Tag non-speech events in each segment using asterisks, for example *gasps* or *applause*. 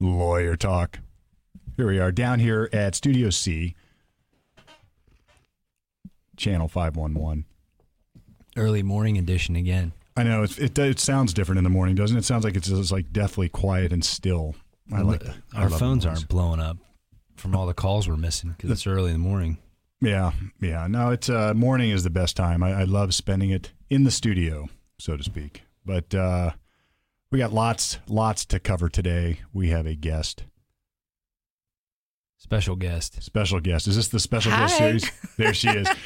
Lawyer talk. Here we are down here at Studio C, channel 511. Early morning edition again. I know it's, it it sounds different in the morning, doesn't it? It sounds like it's just like deathly quiet and still. I like that. I Our phones aren't blowing up from all the calls we're missing because it's early in the morning. Yeah, yeah. No, it's uh, morning is the best time. I, I love spending it in the studio, so to speak. But uh, we got lots, lots to cover today. We have a guest, Special guest. special guest. Is this the special guest series? There she is. *laughs*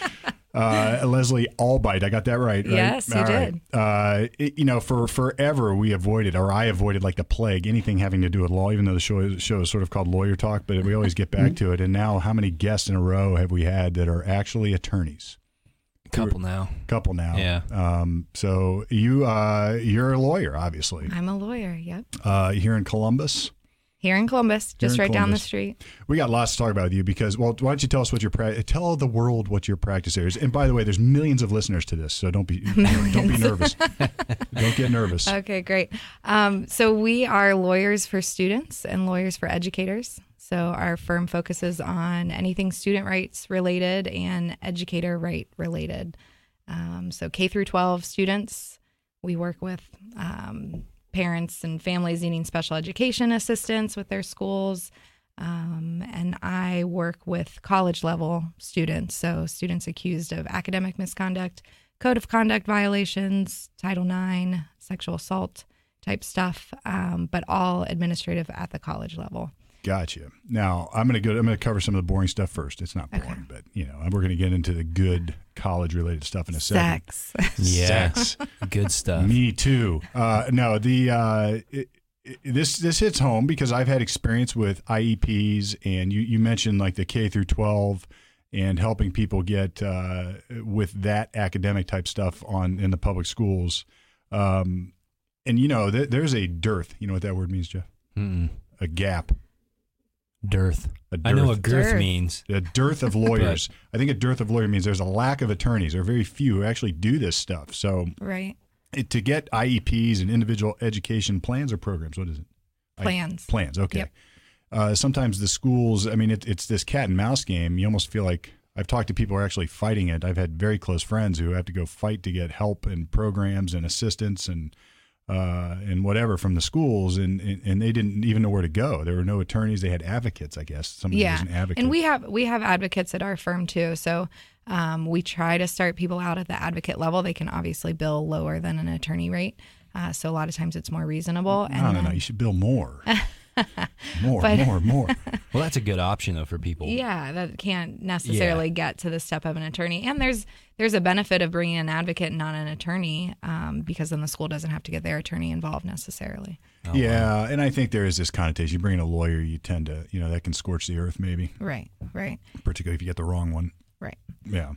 Uh, Leslie Albright. I got that right, right? Yes, you All right. Uh, it- you know, for forever we avoided, or I avoided like the plague, anything having to do with law. Even though the show show is sort of called Lawyer Talk, but we always get back *laughs* to it. And now, how many guests in a row have we had that are actually attorneys? Couple now. couple now. Yeah. Um, so you uh, you're a lawyer, obviously. I'm a lawyer. Yep. Uh, here in Columbus, Here in Columbus, just in right down the street. we got lots to talk about with you because well, why don't you tell us what your pra- tell the world what your practice area is? And by the way, there's millions of listeners to this, so don't be *laughs* don't be nervous. don't get nervous. *laughs* Okay, great. Um, so we are lawyers for students and lawyers for educators. So our firm focuses on anything student rights related and educator right related. Um, so K through 12 students, we work with um, parents and families needing special education assistance with their schools. Um, and I work with college level students, so students accused of academic misconduct, code of conduct violations, Title IX, sexual assault type stuff, um, but all administrative at the college level. Gotcha. Now I'm gonna go. I'm gonna cover some of the boring stuff first. It's not boring, Okay. but you know we're gonna get into the good college related stuff in a second. Sex. Yeah. Sex. Good stuff. Me too. Uh, no, the uh, it, it, this this hits home because I've had experience with IEPs, and you you mentioned like the K through 12 and helping people get uh, with that academic type stuff on in the public schools. Um, and you know, th- there's a dearth. You know what that word means, Jeff? Mm-mm. A gap. Dearth. A dearth. I know what girth Dearth. means. a dearth of *laughs* lawyers. I think a dearth of lawyers means there's a lack of attorneys. There are very few who actually do this stuff. So right. it, to get IEPs and individual education plans or programs, what is it? I- Plans. plans. Okay. Yep. Uh, sometimes the schools, I mean, it, it's this cat and mouse game. You almost feel like I've talked to people who are actually fighting it. I've had very close friends who have to go fight to get help and programs and assistance and uh, and whatever from the schools, and, and and they didn't even know where to go. There were no attorneys. They had advocates, I guess. Somebody yeah was an advocate. and we have we have advocates at our firm too so um, we try to start people out at the advocate level they can obviously bill lower than an attorney rate uh, so a lot of times it's more reasonable and no, no, then, no. You should bill more, *laughs* *laughs* more, But- more, more. *laughs* Well, that's a good option though for people. yeah that can't necessarily get to the step of an attorney and there's there's a benefit of bringing an advocate and not an attorney um, because then the school doesn't have to get their attorney involved necessarily Oh, yeah, and I think there is this connotation. You bring in a lawyer, you tend to, you know, that can scorch the earth, maybe, right right particularly if you get the wrong one. right Yeah.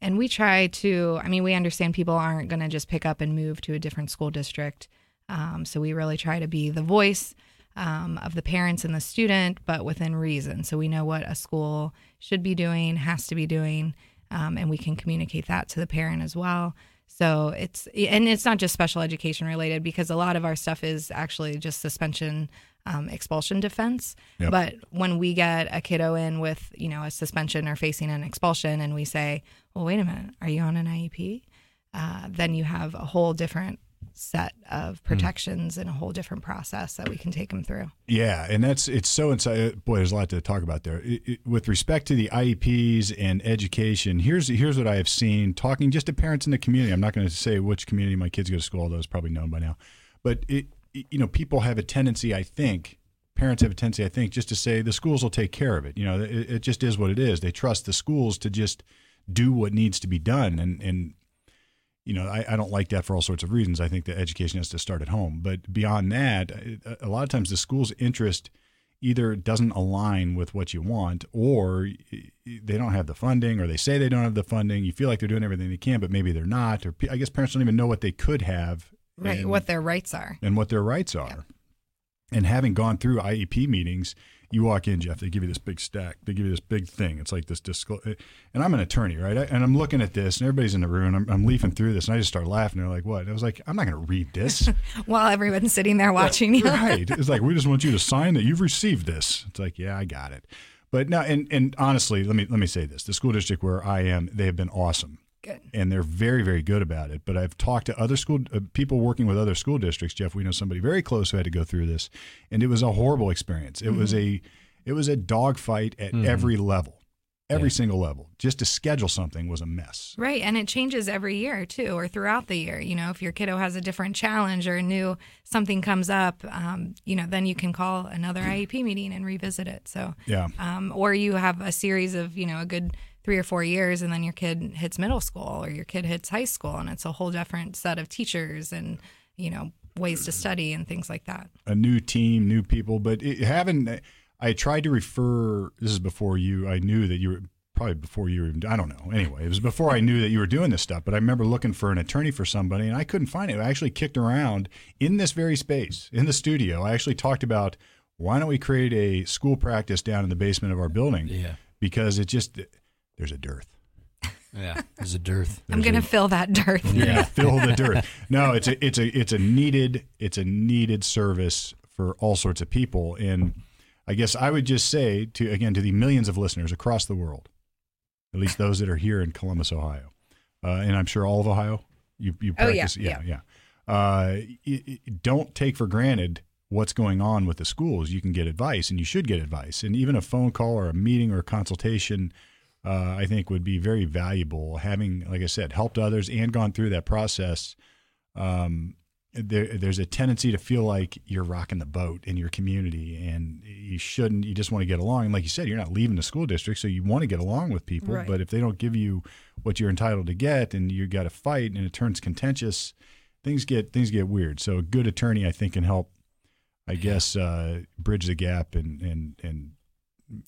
and we try to i mean we understand people aren't going to just pick up and move to a different school district um, so we really try to be the voice um, of the parents and the student but within reason. So we know what a school should be doing has to be doing um, and we can communicate that to the parent as well. So it's and it's not just special education related because a lot of our stuff is actually just suspension um, expulsion defense. Yep. but when we get a kiddo in with you know a suspension or facing an expulsion and we say well wait a minute. Are you on an iep uh, then you have a whole different set of hmm. protections and a whole different process that we can take them through Yeah, and that's it's so inside. Uh, boy, there's a lot to talk about there. It, it, with respect to the IEPs and education, here's here's what I have seen talking just to parents in the community. I'm not going to say which community my kids go to school, although it's probably known by now. But it, it- you know, people have a tendency, I think, parents have a tendency, I think, just to say the schools will take care of it. You know, it, it just is what it is. They trust the schools to just do what needs to be done, and and you know, I, I don't like that for all sorts of reasons. I think that education has to start at home. But beyond that, a, lot of times the school's interest either doesn't align with what you want or they don't have the funding or they say they don't have the funding. You feel like they're doing everything they can, but maybe they're not. Or I guess parents don't even know what they could have right and, what their rights are and what their rights are. And having gone through IEP meetings, you walk in, Jeff. They give you this big stack. They give you this big thing. It's like this disclosure. And I'm an attorney, right? I, and I'm looking at this, and everybody's in the room. And I'm, I'm leafing through this, and I just start laughing. They're like, "What?" And I was like, "I'm not going to read this." *laughs* While everyone's sitting there watching you. right? *laughs* It's like we just want you to sign that you've received this. It's like, yeah, I got it. But no, and and honestly, let me let me say this: the school district where I am, they have been awesome. Good. and they're very very good about it. But i've talked to other school uh, people working with other school districts jeff. We know somebody very close who had to go through this. And it was a horrible experience. It was a it was a dogfight at every level. Every single level. Just to schedule something was a mess. Right. And it changes every year too, or throughout the year. You know, if your kiddo has a different challenge or a new something comes up, um, you know, then you can call another IEP meeting and revisit it. So, yeah. um, or you have a series of, you know, a good three or four years and then your kid hits middle school or your kid hits high school and it's a whole different set of teachers and, you know, ways to study and things like that. a new team, new people. But it, having, I tried to refer. This is before you. I knew that you were probably before you were. even- I don't know. Anyway, it was before I knew that you were doing this stuff. But I remember looking for an attorney for somebody, and I couldn't find it. I actually kicked around in this very space in the studio. I actually talked about why don't we create a school practice down in the basement of our building Yeah. because it just there's a dearth. Yeah. There's a dearth. I'm going to fill that dearth. yeah, fill the dirt. *laughs* No, it's a it's a it's a needed it's a needed service for all sorts of people. And I guess I would just say to again to the millions of listeners across the world, at least those that are here in Columbus, Ohio, uh, and I'm sure all of Ohio. You you Oh, yeah, practice, yeah, yeah. Uh, y- y- don't take for granted what's going on with the schools. You can get advice, and you should get advice, and even a phone call or a meeting or a consultation uh, I think would be very valuable. Having, like I said, helped others and gone through that process, um, there, there's a tendency to feel like you're rocking the boat in your community, and you shouldn't. You just want to get along. And like you said, you're not leaving the school district, so you want to get along with people. Right. But if they don't give you what you're entitled to get, and you got to fight, and it turns contentious, things get things get weird. So a good attorney, I think, can help. I guess uh, bridge the gap and and and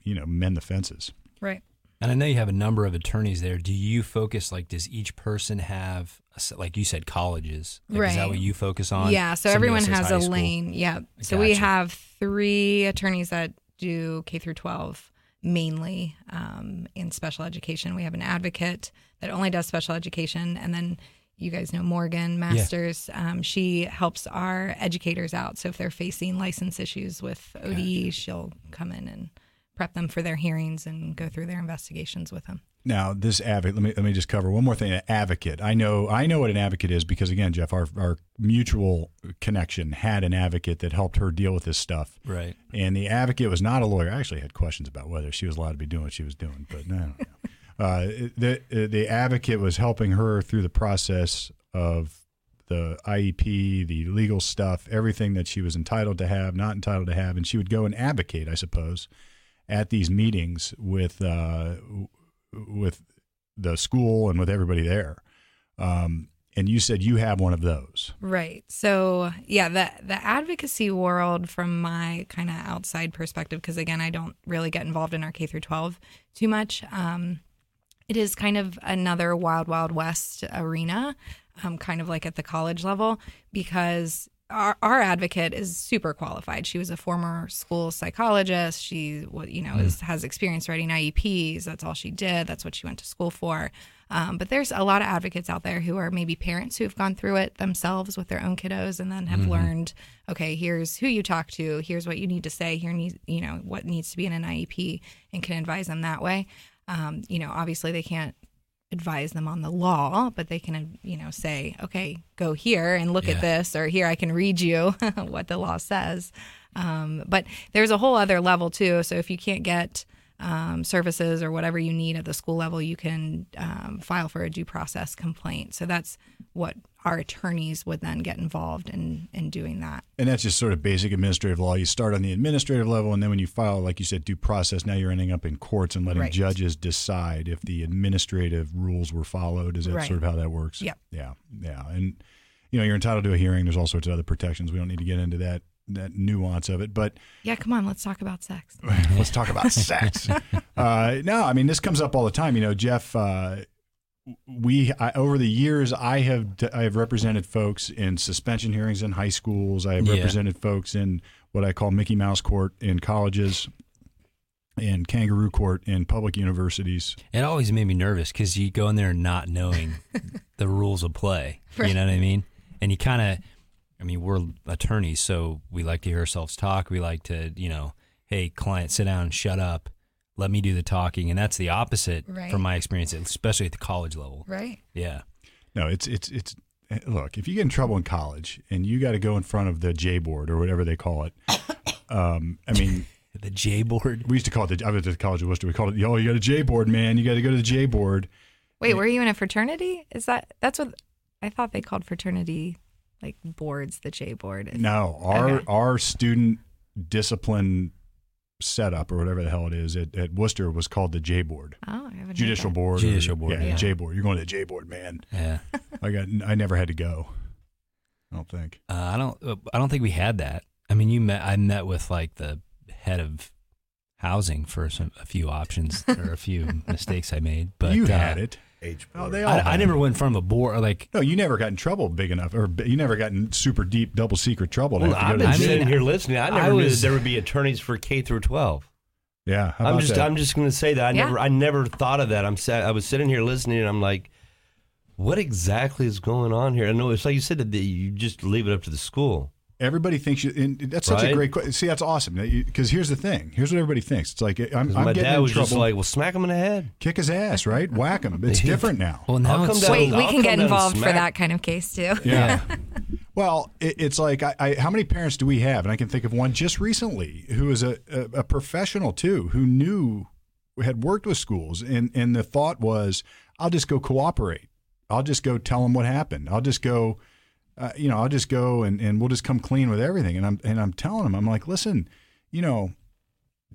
you know mend the fences. Right. And I know you have a number of attorneys there. Do you focus like does each person have a like you said colleges? Like, Is that what you focus on? Yeah, so Somebody everyone has a school. lane. Yeah. So we have three attorneys that do K through 12 mainly um, in special education. We have an advocate that only does special education, and then you guys know Morgan Masters. Um, she helps our educators out. So if they're facing license issues with ODE, she'll come in and prep them for their hearings and go through their investigations with them. Now, this advocate. Let me let me just cover one more thing. An advocate. I know I know what an advocate is because again, Jeff, our our mutual connection had an advocate that helped her deal with this stuff. Right. And the advocate was not a lawyer. I actually had questions about whether she was allowed to be doing what she was doing, but no. I don't know. uh, the the advocate was helping her through the process of the IEP, the legal stuff, everything that she was entitled to have, not entitled to have, and she would go and advocate, I suppose, at these meetings with uh, with the school and with everybody there. Um, and you said you have one of those. Right. So yeah, the the advocacy world from my kind of outside perspective, because again, I don't really get involved in our K through twelve too much. Um, it is kind of another wild, wild west arena, um, kind of like at the college level, because our, our advocate is super qualified. She was a former school psychologist. She, what you know, is, has experience writing IEPs. That's all she did. That's what she went to school for. Um, but there's a lot of advocates out there who are maybe parents who have gone through it themselves with their own kiddos and then have learned, okay, here's who you talk to, here's what you need to say, here needs, you know, what needs to be in an IEP, and can advise them that way. Um, you know, obviously they can't advise them on the law, but they can, you know, say, okay, go here and look Yeah. at this, or here I can read you *laughs* what the law says. Um, but there's a whole other level too. So if you can't get um, services or whatever you need at the school level, you can um, file for a due process complaint. So that's what our attorneys would then get involved in in doing that. And that's just sort of basic administrative law. You start on the administrative level, and then when you file, like you said, due process, now you're ending up in courts and letting Right. judges decide if the administrative rules were followed. Is that Right. sort of how that works? Yep. Yeah. Yeah. And, you know, you're entitled to a hearing. There's all sorts of other protections. We don't need to get into that that nuance of it. But Yeah, come on, let's talk about sex. *laughs* let's talk about sex. *laughs* Uh, no, I mean this comes up all the time. You know, Jeff. Uh, we I, over the years, I have I have represented folks in suspension hearings in high schools. I have Yeah. represented folks in what I call Mickey Mouse Court in colleges and Kangaroo Court in public universities. It always made me nervous because you go in there not knowing *laughs* the rules of play. You know what I mean? And you kind of, I mean, we're attorneys, so we like to hear ourselves talk. We like to, you know, hey, client, sit down, shut up, let me do the talking. And that's the opposite Right. from my experience, especially at the college level. Right. Yeah. No, it's it's it's eh, look, if you get in trouble in college and you got to go in front of the J board or whatever they call it. *coughs* Um, I mean, *laughs* The J board. we used to call it the I was at the College of Wooster. We called it, "Oh, you got a J board, man. You got to go to the J board." Wait, were you in a fraternity? Is that that's what I thought they called fraternity like boards, the J board. Is- No, our Okay. our student discipline setup or whatever the hell it is at, at Wooster was called the J board, Oh, I haven't judicial that. board, or- Judicial board, yeah, yeah. J board. You're going to the J board, man. Yeah. *laughs* I got I never had to go. I don't think. Uh, I don't. uh, I don't think we had that. I mean, you met. I met with like the head of housing for some a few options or a few *laughs* mistakes I made. But you uh, had it. H Oh, they all. I, I never went in front of a board. Like No, you never got in trouble big enough, or you never got in super deep double secret trouble. Well, to I've to been the mean, sitting here listening. I I never knew that there would be attorneys for K through 12. yeah, how I'm just that? I'm just going to say that I Yeah. never I never thought of that. I'm sa- I was sitting here listening and I'm like what exactly is going on here? I know it's like you said that you just leave it up to the school. Everybody thinks you. And that's such a great question. See, that's awesome. Because here's the thing. Here's what everybody thinks. It's like I'm, 'Cause I'm my getting dad in was trouble. just like, "Well, smack him in the head." kick his ass, right? Whack him. It's *laughs* different now. well, now I'll come down- Wait, we I'll can come get involved for that kind of case too. Yeah. *laughs* well, it, it's like I, I, how many parents do we have? And I can think of one just recently who is a, a, a professional too, who knew had worked with schools, and and the thought was, I'll just go cooperate. I'll just go tell them what happened. I'll just go, uh, you know, I'll just go and, and we'll just come clean with everything. And I'm and I'm telling them, I'm like, listen, you know,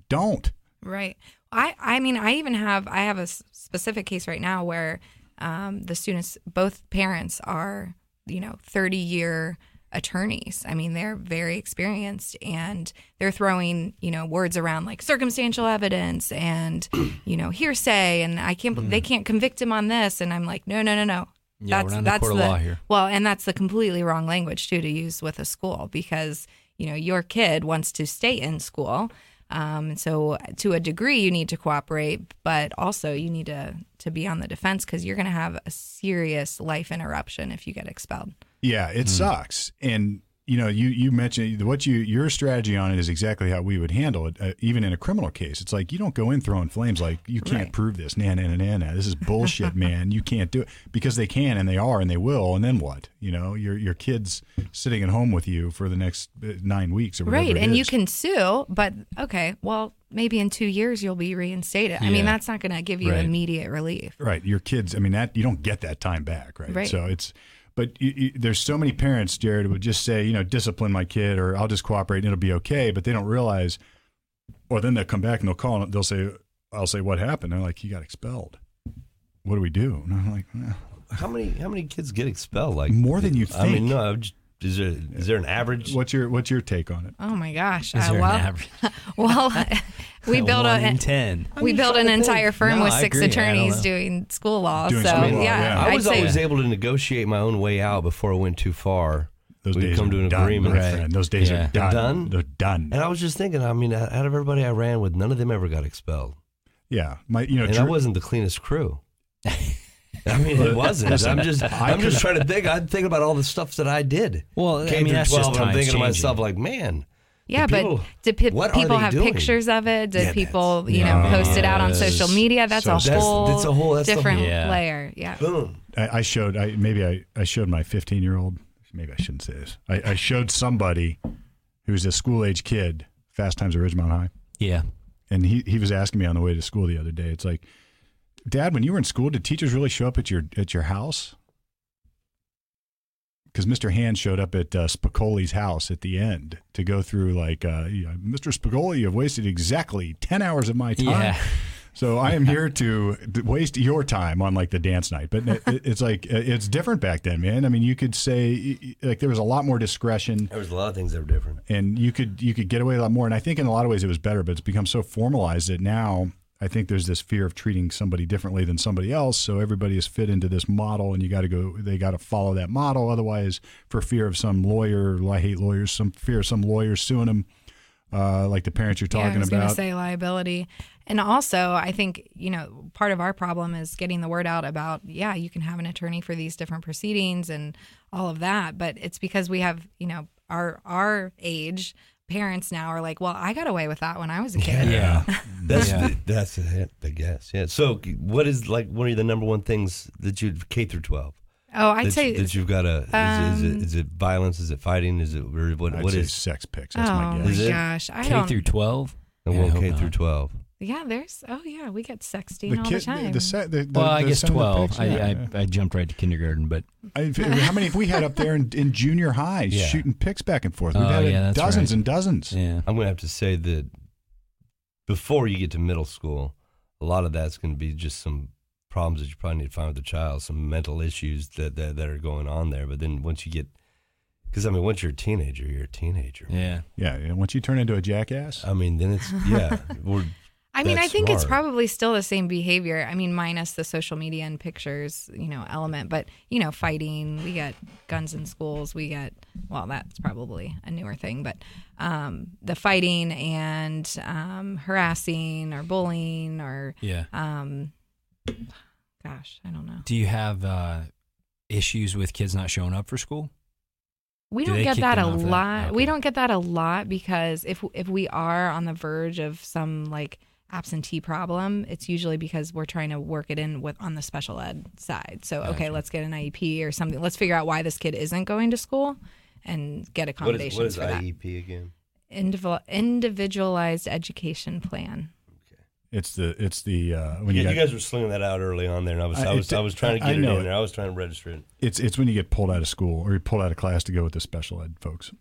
don't. Right. I I mean I even have I have a specific case right now where um, the students both parents are you know 30 year attorneys. I mean they're very experienced and they're throwing you know words around like circumstantial evidence and you know hearsay and I can't they can't convict him on this and I'm like no no no no. Yeah, we're not in the court of law here. Well, and that's the completely wrong language too to use with a school because you know your kid wants to stay in school. Um, so to a degree, you need to cooperate, but also you need to to be on the defense because you're going to have a serious life interruption if you get expelled. Yeah, it sucks. And you know, you you mentioned what you your strategy on it is exactly how we would handle it, uh, even in a criminal case. It's like you don't go in throwing flames like you can't Right. prove this, nah, nah, nah, nah, nah. This is bullshit, *laughs* man. You can't do it because they can and they are and they will. And then what? You know, your your kids sitting at home with you for the next uh, nine weeks or whatever. Right, and you can sue, but okay, well maybe in two years you'll be reinstated. I mean that's not going to give you Right. immediate relief. Right, your kids. I mean, that you don't get that time back, right? Right. So it's, but you, you, there's so many parents, Jared, would just say, you know, discipline my kid, or I'll just cooperate and it'll be okay. But they don't realize, or then they'll come back and they'll call and they'll say, I'll say, what happened? They're like, he got expelled. What do we do? And I'm like, "Well, How many how many kids get expelled like more than you think. I mean, no, I'm just, is there is there an average? What's your What's your take on it? Oh my gosh! is Uh, there well, an average? *laughs* well, *laughs* we built a in ten. we built an entire firm No, with six agree. I don't attorneys doing school law. Doing so school law, yeah, yeah. I I'd was say always able to negotiate my own way out before I went too far. Those We've days come are to an done, agreement. my Right. Those days Yeah. are done. Done? They're done. And I was just thinking, I mean, out of everybody I ran with, none of them ever got expelled. Yeah, my you know, and I Drew- wasn't the cleanest crew. *laughs* I mean, it wasn't. I'm just, I'm just trying to think. I'm thinking about all the stuff that I did. Well, K I mean through that's 12, just and I'm times thinking to changing. myself, like, man, Yeah, The but people- did pe- what people have doing? pictures of it? Did Yeah, people, you know, Yeah. post it out on social Yes. media? That's So a that's- whole that's a whole- that's the- different Yeah. layer. Yeah. boom. I, I showed I maybe I, I showed my 15 year old maybe I shouldn't say this I, I showed somebody who's a school age kid Fast Times at Ridgemont High Yeah. and he, he was asking me on the way to school the other day it's like Dad when you were in school did teachers really show up at your at your house because Mr. Hand showed up at uh, Spicoli's house at the end to go through like uh, you Mr. Spicoli you have wasted exactly 10 hours of my time Yeah. *laughs* so I am here to waste your time on like the dance night, but it, it's like uh, it's different back then, man. I mean, you could say y- y- like there was a lot more discretion, There was a lot of things that were different. and you could you could get away a lot more. And I think in a lot of ways it was better, but it's become so formalized that now I think there's this fear of treating somebody differently than somebody else. So everybody is fit into this model, and you got to go. They got to follow that model. Otherwise, for fear of some lawyer, I hate lawyers. Some fear of some lawyer suing them uh, like the parents you're yeah, I talking was about. say liability. And also, I think, you know, part of our problem is getting the word out about, yeah, you can have an attorney for these different proceedings and all of that. But it's because we have, you know, our our age parents now are like, well, I got away with that when I was a kid. Yeah. *laughs* That's Yeah. the, that's the hit, I guess. Yeah. So, what is like one of the number one things that you K through twelve? Oh, I'd that, say, that you've got to. Is, it- is, it, um, is it violence? Is it fighting? Is it or what? I'd what say is? sex pics. That's oh my my guess. Is it? gosh, I K don't. through twelve. And Yeah, I K not. through twelve. Yeah, there's. Oh yeah, we get sexting The all kid, the time. the, se- the, the, Well, I guess some of the twelve. I, yeah. I I jumped right to kindergarten, but I, how many have we had up there in, in junior high *laughs* Yeah. shooting pics back and forth? We've Oh, had yeah, that's dozens right. and dozens. yeah. I'm going to have to say that before you get to middle school, a lot of that's going to be just some problems that you probably need to find with the child, some mental issues that that, that are going on there. But then once you get, because I mean, once you're a teenager, you're a teenager. Yeah. Yeah, and once you turn into a jackass, I mean, then it's *laughs* yeah. We're, I mean, I think it's probably still the same behavior. I mean, minus the social media and pictures, you know, element. But you know, fighting. We get guns in schools. We get well, that's probably a newer thing. But um, the fighting and um, harassing or bullying or Yeah. um, gosh, I don't know. Do you have uh, issues with kids not showing up for school? We Do don't get that a of that? lot. We don't get that a lot because if if we are on the verge of some like absentee problem, it's usually because we're trying to work it in with on the special ed side. So okay, Gotcha. let's get an IEP or something. Let's figure out why this kid isn't going to school and get accommodations is what is for that. IEP again? Individual, individualized education plan. Okay. It's the it's the uh, when You, you, you guys were slinging that out early on there, and I was I- I, was it- I was trying to I get it know in it. there. I was trying to register it. it's it's when you get pulled out of school or you're pulled out of class to go with the special ed folks.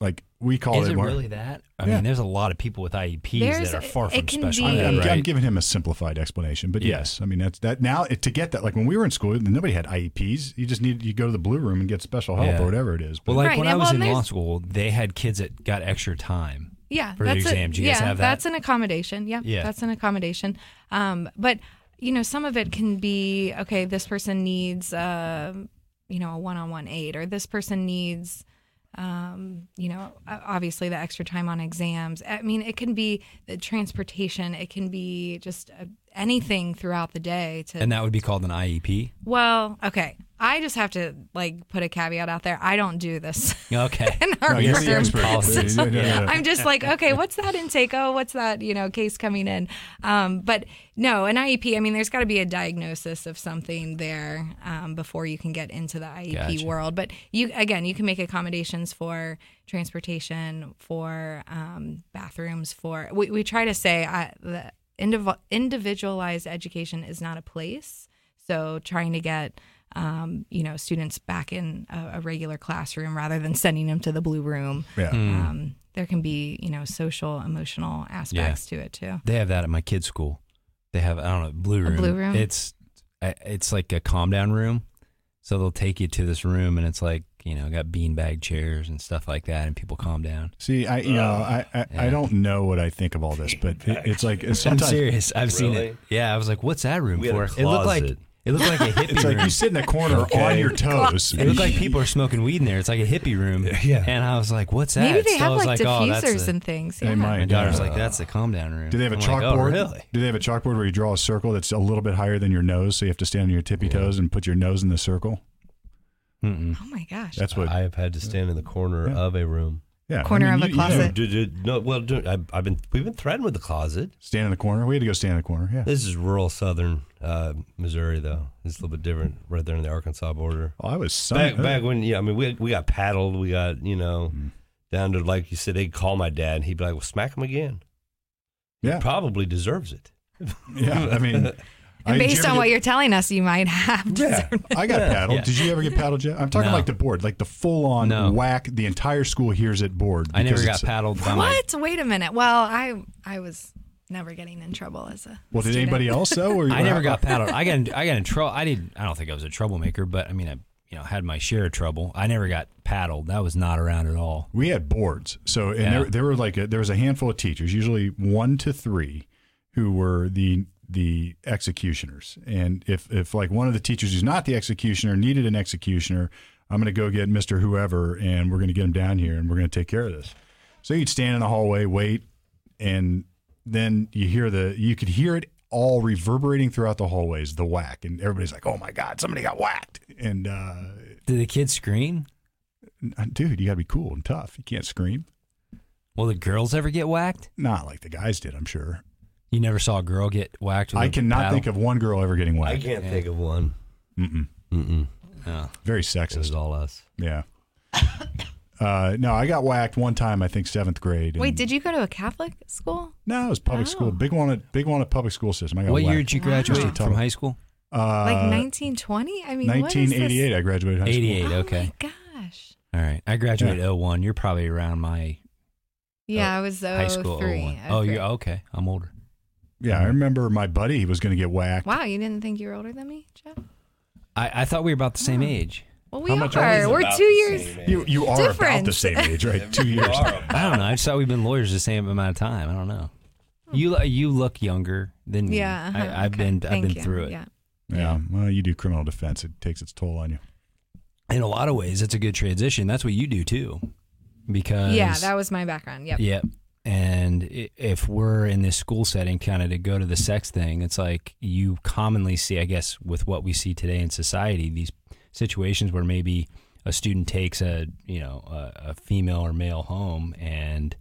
Like we call Is it. it more- really that? I Yeah. mean, there's a lot of people with IEPs There's- that are far it from can special be- I'm, right? I'm giving him a simplified explanation, but Yeah. yes, I mean that's that. Now it, to get that, like when we were in school, nobody had IEPs. You just need you go to the blue room and get special help Yeah. or whatever it is. But well, like Right, when I and was well, in law there's- school, they had kids that got extra time. Yeah, for the that's exam. A, Do you guys have that? that's an accommodation. Yeah, Yeah. that's an accommodation. Um, but you know, some of it can be okay. This person needs, uh, you know, a one-on-one aid, or this person needs, um, you know, obviously the extra time on exams. I mean, it can be the transportation. It can be just uh, anything throughout the day. To And that would be called an IEP. well, okay. I just have to like put a caveat out there. I don't do this *laughs* Okay. *laughs* in our no, you're the expert. Policies. No, no, no, no. I'm just like, okay, what's that intake? Oh, what's that, you know, case coming in? Um, but no, an IEP, I mean, there's got to be a diagnosis of something there um, before you can get into the IEP Gotcha. world. But you, again, you can make accommodations for transportation, for um, bathrooms, for, we, we try to say uh, the indiv- individualized education is not a place. So trying to get, um, you know, students back in a, a regular classroom rather than sending them to the blue room yeah. um, there can be you know social emotional aspects to it too They have that at my kids' school. They have I don't know blue room. blue room? It's it's like a calm down room. So they'll take you to this room and it's like you know got beanbag chairs and stuff like that, and people calm down. See, I you know I I, I don't know what I think of all this, but it, it's like it's *laughs* I'm sometimes serious. I've seen it. Yeah, I was like, "What's that room We for?" It looked like it looked like a *laughs* hippie it's like room. you sit in a corner Okay. on your toes. It looked like people are smoking weed in there. It's like a hippie room. *laughs* Yeah. And I was like, "What's that?" maybe they So I have was like, oh, that's diffusers the- and things They yeah. might. My daughter's Yeah. like, "That's the calm down room." Do they have a I'm like, oh, chalkboard? oh, really? Do they have a chalkboard where you draw a circle that's a little bit higher than your nose, so you have to stand on your tippy toes and put your nose in the circle? Mm-mm. oh my gosh That's what. I have had to stand in the corner Yeah. of a room. yeah, Corner of a you- you closet. know, Do- do- no, well, do, I've, I've been we've been threatened with the closet. stand in the corner. We had to go stand in the corner. Yeah. This is rural southern uh, Missouri, though. It's a little bit different right there in the Arkansas border. Oh, I was son- Back back when, yeah, I mean, we we got paddled. We got you know Mm. down to like you said, they'd call my dad, and he'd be like, "Well, smack him again." Yeah. Probably deserves it. Yeah. I mean, I- *laughs* and based on ever what you're telling us you might have Yeah, *laughs* I got paddled. Yeah. Did you ever get paddled yet? I'm talking No. like the board, like the full on No. whack. The entire school hears it board. I never got paddled by my. what wait a minute well i i was never getting in trouble as a Well, did student. anybody else though? Or *laughs* I never got *laughs* paddled. I got in, I got in trouble. I didn't. I don't think I was a troublemaker, but I mean, I you know had my share of trouble. I never got paddled. That was not around at all. We had boards. So and Yeah. there there were like a, there was a handful of teachers, usually one to three, who were the the executioners. And if if like one of the teachers who's not the executioner needed an executioner, I'm going to go get Mister Whoever, and we're going to get him down here, and we're going to take care of this. So you'd stand in the hallway, wait, and then you hear the you could hear it all reverberating throughout the hallways, the whack, and everybody's like, "Oh my god, somebody got whacked!" And uh, Did the kids scream? dude, you got to be cool and tough. You can't scream. Will the girls ever get whacked? Not like the guys did, I'm sure. You never saw a girl get whacked. With I a cannot paddle? think of one girl ever getting whacked. I whacked. can't think of one. Mm-mm. Mm-mm. Oh. Very It was sexist. all us. Yeah. Uh, no, I got whacked one time. I think seventh grade. Wait, did you go to a Catholic school? No, it was public Oh. school. Big one, at big one at public school system. I got What year did you graduate Just a from high school? Uh, Like 1920? I mean, what is this? 1988. I graduated high school. 88. Oh okay. my gosh. All right. I graduated 01. You're probably around my Yeah, I was oh, high school. 03. 01. Oh, you're okay. I'm older. Yeah, I remember my buddy. He was going to get whacked. Wow, you didn't think you were older than me, Jeff? I, I thought we were about the same age. Well, we How much are. older is We're About two the years. same age. You you are about Different. the same age, right? *laughs* Two years. Are I don't know. I just thought we've been lawyers the same amount of time. I don't know. You you look younger than me. Yeah, uh-huh, I, I've okay. been I've Thank been you. through it. Yeah. Yeah. Well, you do criminal defense. It takes its toll on you. In a lot of ways, it's a good transition. That's what you do too, because Yeah, that was my background. Yep. Yep. And if we're in this school setting, kind of to go to the sex thing, it's like you commonly see, I guess, with what we see today in society, these situations where maybe a student takes a you know a, a female or male home and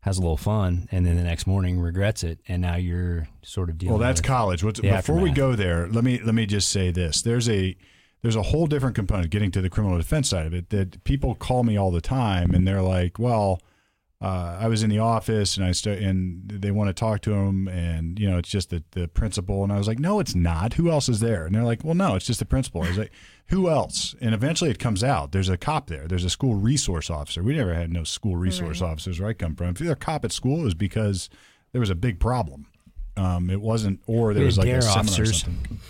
has a little fun, and then the next morning regrets it, and now you're sort of dealing. Well, that's college. What's, before we go there, let me let me just say this. There's a there's a whole different component getting to the criminal defense side of it that people call me all the time and they're like, "Well, uh, I was in the office and I st- and they want to talk to him and you know it's just the the principal and I was like, "No, it's not. Who else is there?" And they're like, "Well, no, it's just the principal." I was like, "Who else?" And eventually it comes out. There's a cop there. There's a school resource officer. We never had no school resource Right. officers where I come from. If you're a cop at school, it was because there was a big problem. Um, it wasn't, or there was like a dare seminar or officers. something.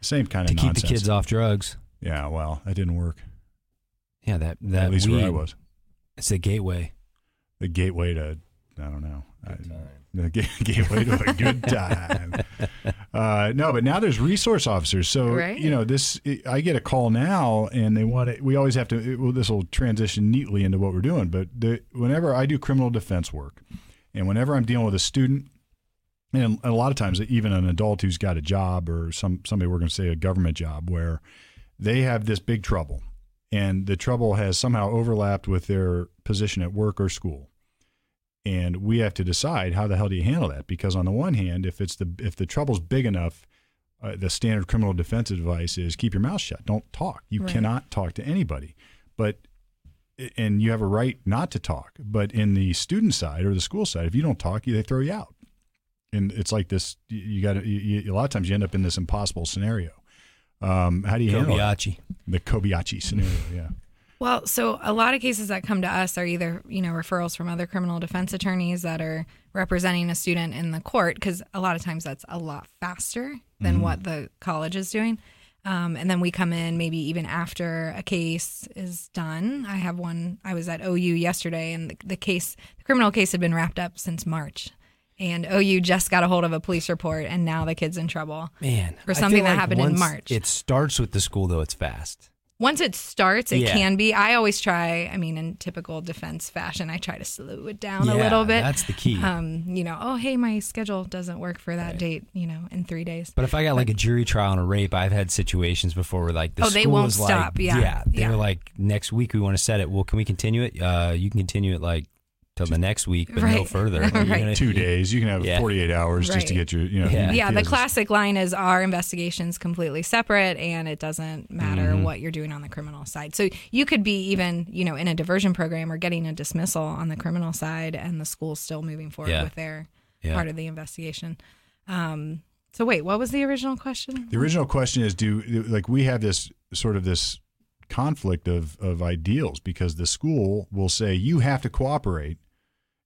Same kind of to of keep nonsense. the kids off drugs. Yeah, well, that didn't work. Yeah, that that At least where I was. It's a gateway. The gateway to, I don't know. I- Good time. *laughs* the gateway to a good *laughs* time. Uh, no, but now there's resource officers. So Right. you know this. I get a call now, and they want to. We always have to. It, well, this will transition neatly into what we're doing. But the, whenever I do criminal defense work, and whenever I'm dealing with a student, and a lot of times even an adult who's got a job or some somebody we're going to say a government job where they have this big trouble, and the trouble has somehow overlapped with their position at work or school and we have to decide how the hell do you handle that? Because on the one hand if it's the if the trouble's big enough uh, the standard criminal defense advice is keep your mouth shut don't talk. You Right. cannot talk to anybody. But and you have a right not to talk. But in the student side or the school side if you don't talk they throw you out. And it's like this you- you got to you, you- a lot of times you end up in this impossible scenario. Um, how do you handle it? The Kobayashi scenario yeah Well, so a lot of cases that come to us are either, you know, referrals from other criminal defense attorneys that are representing a student in the court because a lot of times that's a lot faster than what the college is doing. Um, and then we come in maybe even after a case is done. I have one, I was at OU yesterday and the, the case, the criminal case had been wrapped up since March. And OU just got a hold of a police report and now the kid's in trouble. Man, For something that happened in March. It starts with the school, though. It's fast. Once it starts, it Yeah. can be. I always try. I mean, in typical defense fashion, I try to slow it down a little bit. That's the key. Um, you know, oh hey, my schedule doesn't work for that date. You know, in three days. but if I got like a jury trial on a rape, I've had situations before where like the Oh, they won't like, stop. Yeah. they Yeah. were like, next week we want to set it. Well, can we continue it? Uh, you can continue it like till the next week, but no *laughs* further. Right. Gonna- two *laughs* days you can have Yeah. 48 hours just to get your you know Yeah. Yeah, the classic line is our investigation's completely separate and it doesn't matter Mm-hmm. what you're doing on the criminal side. So you could be even, you know, in a diversion program or getting a dismissal on the criminal side and the school's still moving forward Yeah. with their Yeah. part of the investigation. Um, so wait, what was the original question? The original question is do like we have this sort of this conflict of of ideals because the school will say you have to cooperate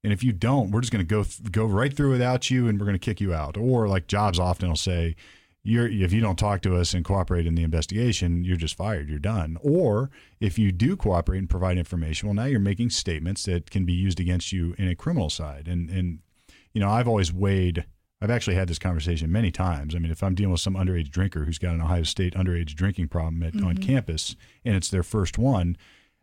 and if you don't we're just going to go th- go right through without you and we're going to kick you out. Or like jobs often will say you're if you don't talk to us and cooperate in the investigation you're just fired you're done. Or if you do cooperate and provide information well now you're making statements that can be used against you in a criminal side. And and you know I've always weighed I've actually had this conversation many times. I mean, if I'm dealing with some underage drinker who's got an Ohio State underage drinking problem at, on mm-hmm. campus and it's their first one,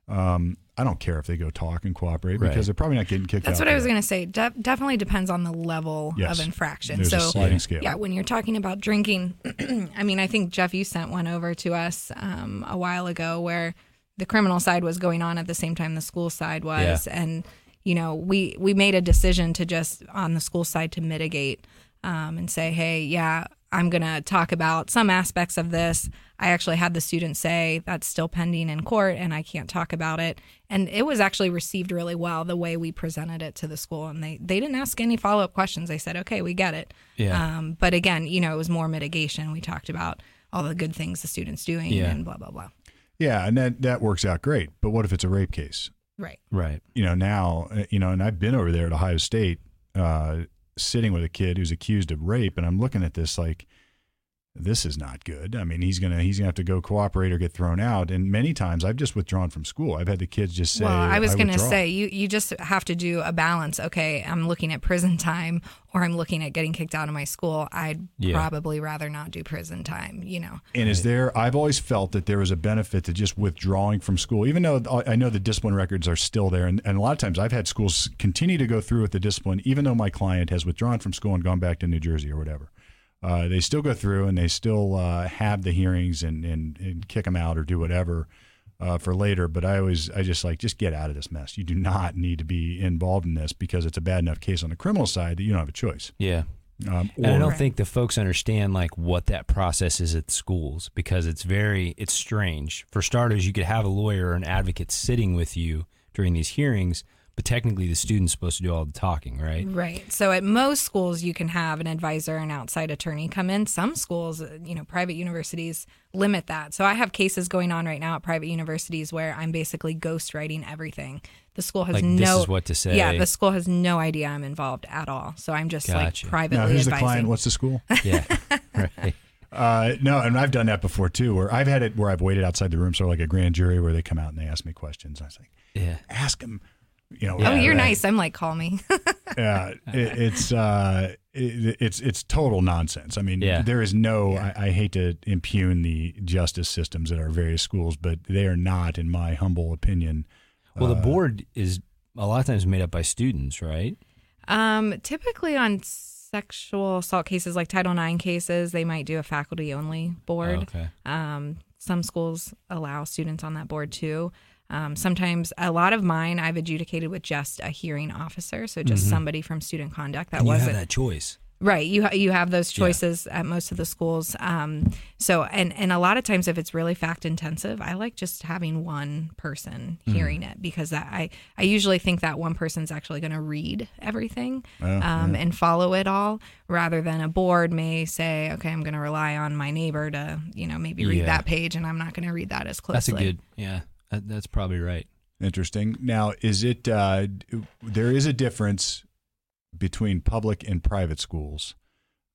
Um, I don't care if they go talk and cooperate Right. because they're probably not getting kicked That's out. That's what I was going to say. De- definitely depends on the level Yes. of infraction. There's so, a sliding Yeah. scale. yeah, when you're talking about drinking, *clears throat* I mean, I think Jeff, you sent one over to us um, a while ago where the criminal side was going on at the same time the school side was, and you know, we we made a decision to just on the school side to mitigate um, and say, hey, yeah, I'm going to talk about some aspects of this. I actually had the student say that's still pending in court and I can't talk about it. And it was actually received really well the way we presented it to the school. And they, they didn't ask any follow up questions. They said, okay, we get it. Yeah. Um, but again, you know, it was more mitigation. We talked about all the good things the student's doing Yeah. and blah, blah, blah. Yeah, and that that works out great. But what if it's a rape case? Right. Right. You know, now uh, you know, and I've been over there at Ohio State, uh, sitting with a kid who's accused of rape, and I'm looking at this like, this is not good. I mean, he's gonna he's gonna have to go cooperate or get thrown out. And many times I've just withdrawn from school. I've had the kids just say, well, I was going to withdraw. say you you just have to do a balance. Okay, I'm looking at prison time, or I'm looking at getting kicked out of my school. I'd Yeah. probably rather not do prison time. You know, And is there? I've always felt that there was a benefit to just withdrawing from school, even though I know the discipline records are still there. And, and a lot of times I've had schools continue to go through with the discipline, even though my client has withdrawn from school and gone back to New Jersey or whatever. Uh, they still go through and they still uh, have the hearings and, and, and kick them out or do whatever uh, for later. But I always, I just like, just get out of this mess. You do not need to be involved in this because it's a bad enough case on the criminal side that you don't have a choice. Yeah. Um, And I don't think the folks understand like what that process is at schools because it's very it's strange. For starters, you could have a lawyer or an advocate sitting with you during these hearings, but technically the student's supposed to do all the talking, right? Right. So at most schools, you can have an advisor and outside attorney come in. Some schools, uh, you know, private universities limit that. So I have cases going on right now at private universities where I'm basically ghostwriting everything. The school has Like, no. this is what to say. Yeah, the school has no idea I'm involved at all. So I'm just Gotcha. like privately now, who's the advising. client? What's the school? *laughs* Yeah. right. Uh, no, and I've done that before too, where I've had it where I've waited outside the room, sort of like a grand jury, where they come out and they ask me questions. I was like, Yeah. ask them, you know. oh, Yeah, you're right. nice. I'm like, call me. *laughs* Yeah, it, it's uh, it, it's it's total nonsense. I mean, Yeah. there is no. I, I hate to impugn the justice systems at our various schools, but they are not, in my humble opinion. Well, the uh, board is a lot of times made up by students, right? Um, typically on sexual assault cases like Title IX cases, they might do a faculty only board. Oh, okay. Um, some schools allow students on that board too. Um, sometimes a lot of mine I've adjudicated with just a hearing officer, so just somebody from student conduct that Mm-hmm. And you wasn't that choice. right. You ha- you have those Yeah. choices at most of the schools. Um, so and and a lot of times if it's really fact intensive, I like just having one person Mm. hearing it because that, I I usually think that one person's actually going to read everything Oh, um, and follow it all, rather than a board may say, okay, I'm going to rely on my neighbor to you know maybe read Yeah. that page, and I'm not going to read that as closely. That's a good. Yeah. That, that's probably right. Interesting. Now, is it uh, there is a difference between public and private schools,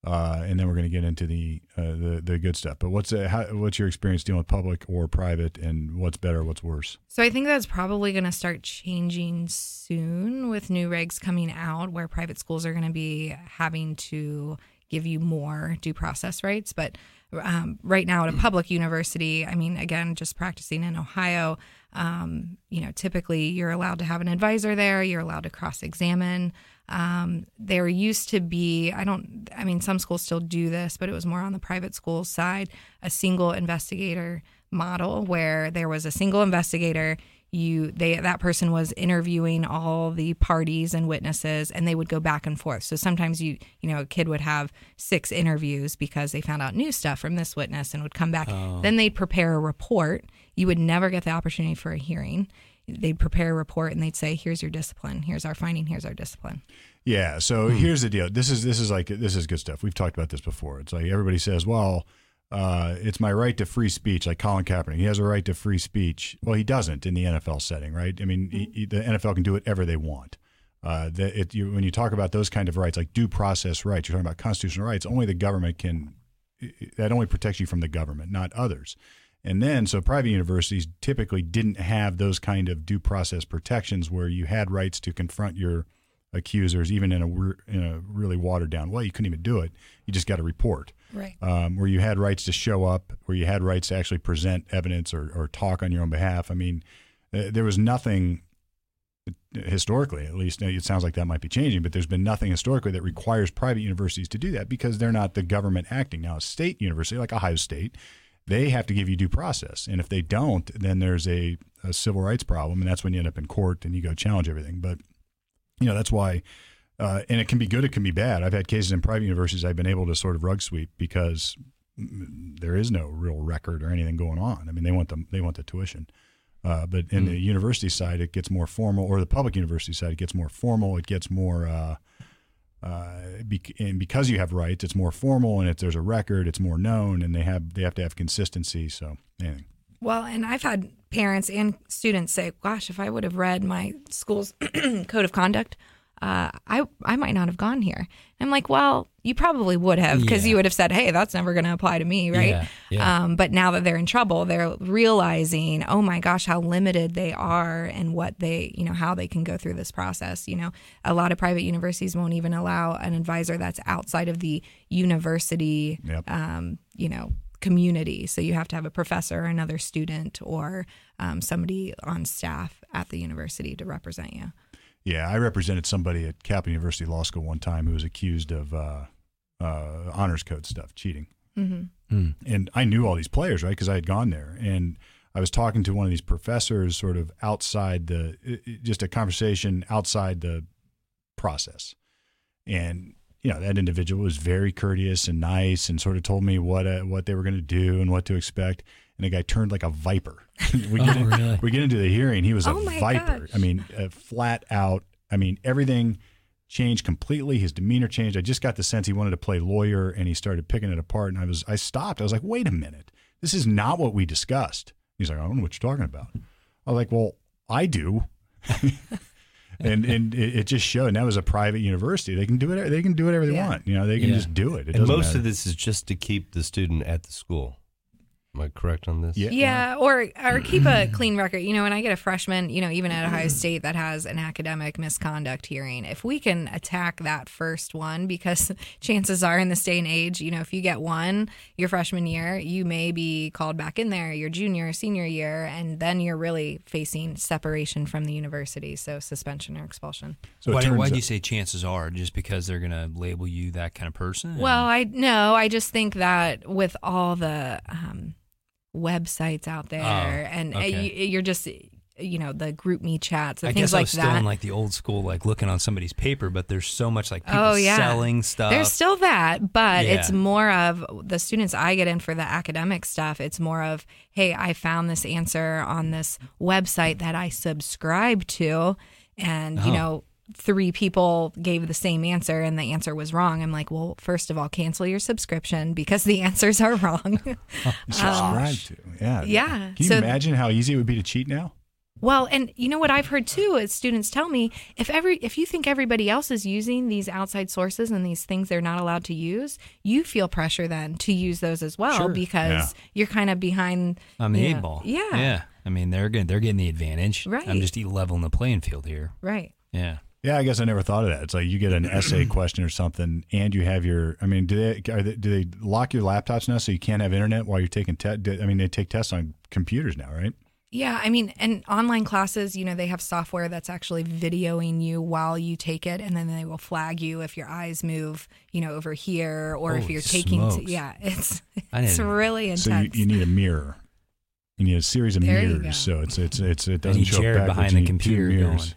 uh, and then we're going to get into the, uh, the the good stuff. But what's uh, how, what's your experience dealing with public or private, and what's better, what's worse? So I think that's probably going to start changing soon with new regs coming out where private schools are going to be having to give you more due process rights. But um, right now at a public university, I mean, again, just practicing in Ohio, um, you know, typically you're allowed to have an advisor there, you're allowed to cross examine. Um, there used to be, I don't, I mean, some schools still do this, but it was more on the private school side, a single investigator model where there was a single investigator you they that person was interviewing all the parties and witnesses and they would go back and forth so sometimes you you know a kid would have six interviews because they found out new stuff from this witness and would come back oh. then they'd prepare a report you would never get the opportunity for a hearing they'd prepare a report and they'd say here's your discipline here's our finding here's our discipline Yeah. So hmm. here's the deal. This is this is like this is good stuff. We've talked about this before. It's like everybody says, well. Uh, it's my right to free speech, like Colin Kaepernick. He has a right to free speech. Well, he doesn't in the NFL setting, right? I mean, he, he- the NFL can do whatever they want. Uh, the, it, you, when you talk about those kind of rights, like due process rights, you're talking about constitutional rights. Only the government can. That only protects you from the government, not others. And then, so private universities typically didn't have those kind of due process protections where you had rights to confront your accusers, even in a in a really watered down way. You couldn't even do it. You just got to report. Right Um, where you had rights to show up, where you had rights to actually present evidence or, or talk on your own behalf. I mean, Uh, there was nothing uh, historically, at least. It sounds like that might be changing, but there's been nothing historically that requires private universities to do that because they're not the government acting. Now, a state university like Ohio State, they have to give you due process, and if they don't, then there's a, a civil rights problem, and that's when you end up in court and you go challenge everything. But you know that's why. Uh, and it can be good, it can be bad. I've had cases in private universities I've been able to sort of rug sweep because there is no real record or anything going on. I mean, they want the they want the tuition, uh, but in Mm. the university side, it gets more formal, or the public university side, it gets more formal. It gets more, uh, uh, and because you have rights, it's more formal, and if there's a record, it's more known, and they have they have to have consistency. So, anything. Well, and I've had parents and students say, "Gosh, if I would have read my school's *clears throat* code of conduct, uh, I I might not have gone here." I'm like, "Well, you probably would have, because Yeah. you would have said, "Hey, that's never going to apply to me, right?" Yeah, yeah. Um, but now that they're in trouble, they're realizing, "Oh my gosh, how limited they are, and what they, you know, how they can go through this process." You know, a lot of private universities won't even allow an advisor that's outside of the university Yep. um, you know, community. So you have to have a professor, or another student, or um, somebody on staff at the university to represent you. Yeah, I represented somebody at Capital University Law School one time who was accused of uh, uh, honors code stuff, cheating. Mm-hmm. and I knew all these players, right? Because I had gone there, and I was talking to one of these professors, sort of outside the, it- it- just a conversation outside the process, and you know that individual was very courteous and nice, and sort of told me what uh, what they were going to do and what to expect. And the guy turned like a viper. *laughs* we, get Oh, in- really? we get into the hearing. He was a Oh, my viper. gosh. I mean, uh, flat out. I mean, everything changed completely. His demeanor changed. I just got the sense he wanted to play lawyer, and he started picking it apart. And I was, I stopped. I was like, wait a minute, this is not what we discussed. He's like, I don't know what you're talking about. I was like, well, I do. *laughs* and and it, it just showed. And that was a private university. They can do it. They can do whatever they Yeah. want. You know, they can Yeah. just do it. It and most matter. of this is just to keep the student at the school. Am I correct on this? Yeah. Yeah, or or keep a *clears throat* clean record. You know, when I get a freshman, you know, even at Ohio State that has an academic misconduct hearing, if we can attack that first one, because *laughs* chances are in this day and age, you know, if you get one your freshman year, you may be called back in there your junior, senior year, and then you're really facing separation from the university, so suspension or expulsion. So why, why do you say chances are? Just because they're going to label you that kind of person? Well, I no, I just think that with all the um, websites out there, Oh, and uh, okay. you, you're just you know the GroupMe chats and I things guess I like was still that. in like the old school, like looking on somebody's paper, but there's so much like people Oh, yeah. selling stuff. There's still that, but it's more of the students I get in for the academic stuff. It's more of, hey, I found this answer on this website that I subscribe to, and you Oh. know, three people gave the same answer and the answer was wrong. I'm like, well, first of all, cancel your subscription because the *laughs* answers are wrong. *laughs* subscribe to. Yeah. Um, yeah. Can you So- imagine how easy it would be to cheat now? Well, and you know what I've heard too is students tell me if every if you think everybody else is using these outside sources and these things they're not allowed to use, you feel pressure then to use those as well Sure. because you're kind of behind on the eight know- ball. Yeah. Yeah. I mean, they're getting, they're getting the advantage. Right. I'm just leveling the playing field here. Right. Yeah. Yeah, I guess I never thought of that. It's like you get an *clears throat* essay question or something, and you have your. I mean, do they, are they do they lock your laptops now so you can't have internet while you're taking tests? I mean, they take tests on computers now, right? Yeah, I mean, and online classes, you know, they have software that's actually videoing you while you take it, and then they will flag you if your eyes move, you know, over here, or if you're taking. smokes. yeah, it's it's really intense. So you, you need a mirror. You need a series of There mirrors. So it's it's it's it doesn't show Jared backwards. behind the need two computer mirrors.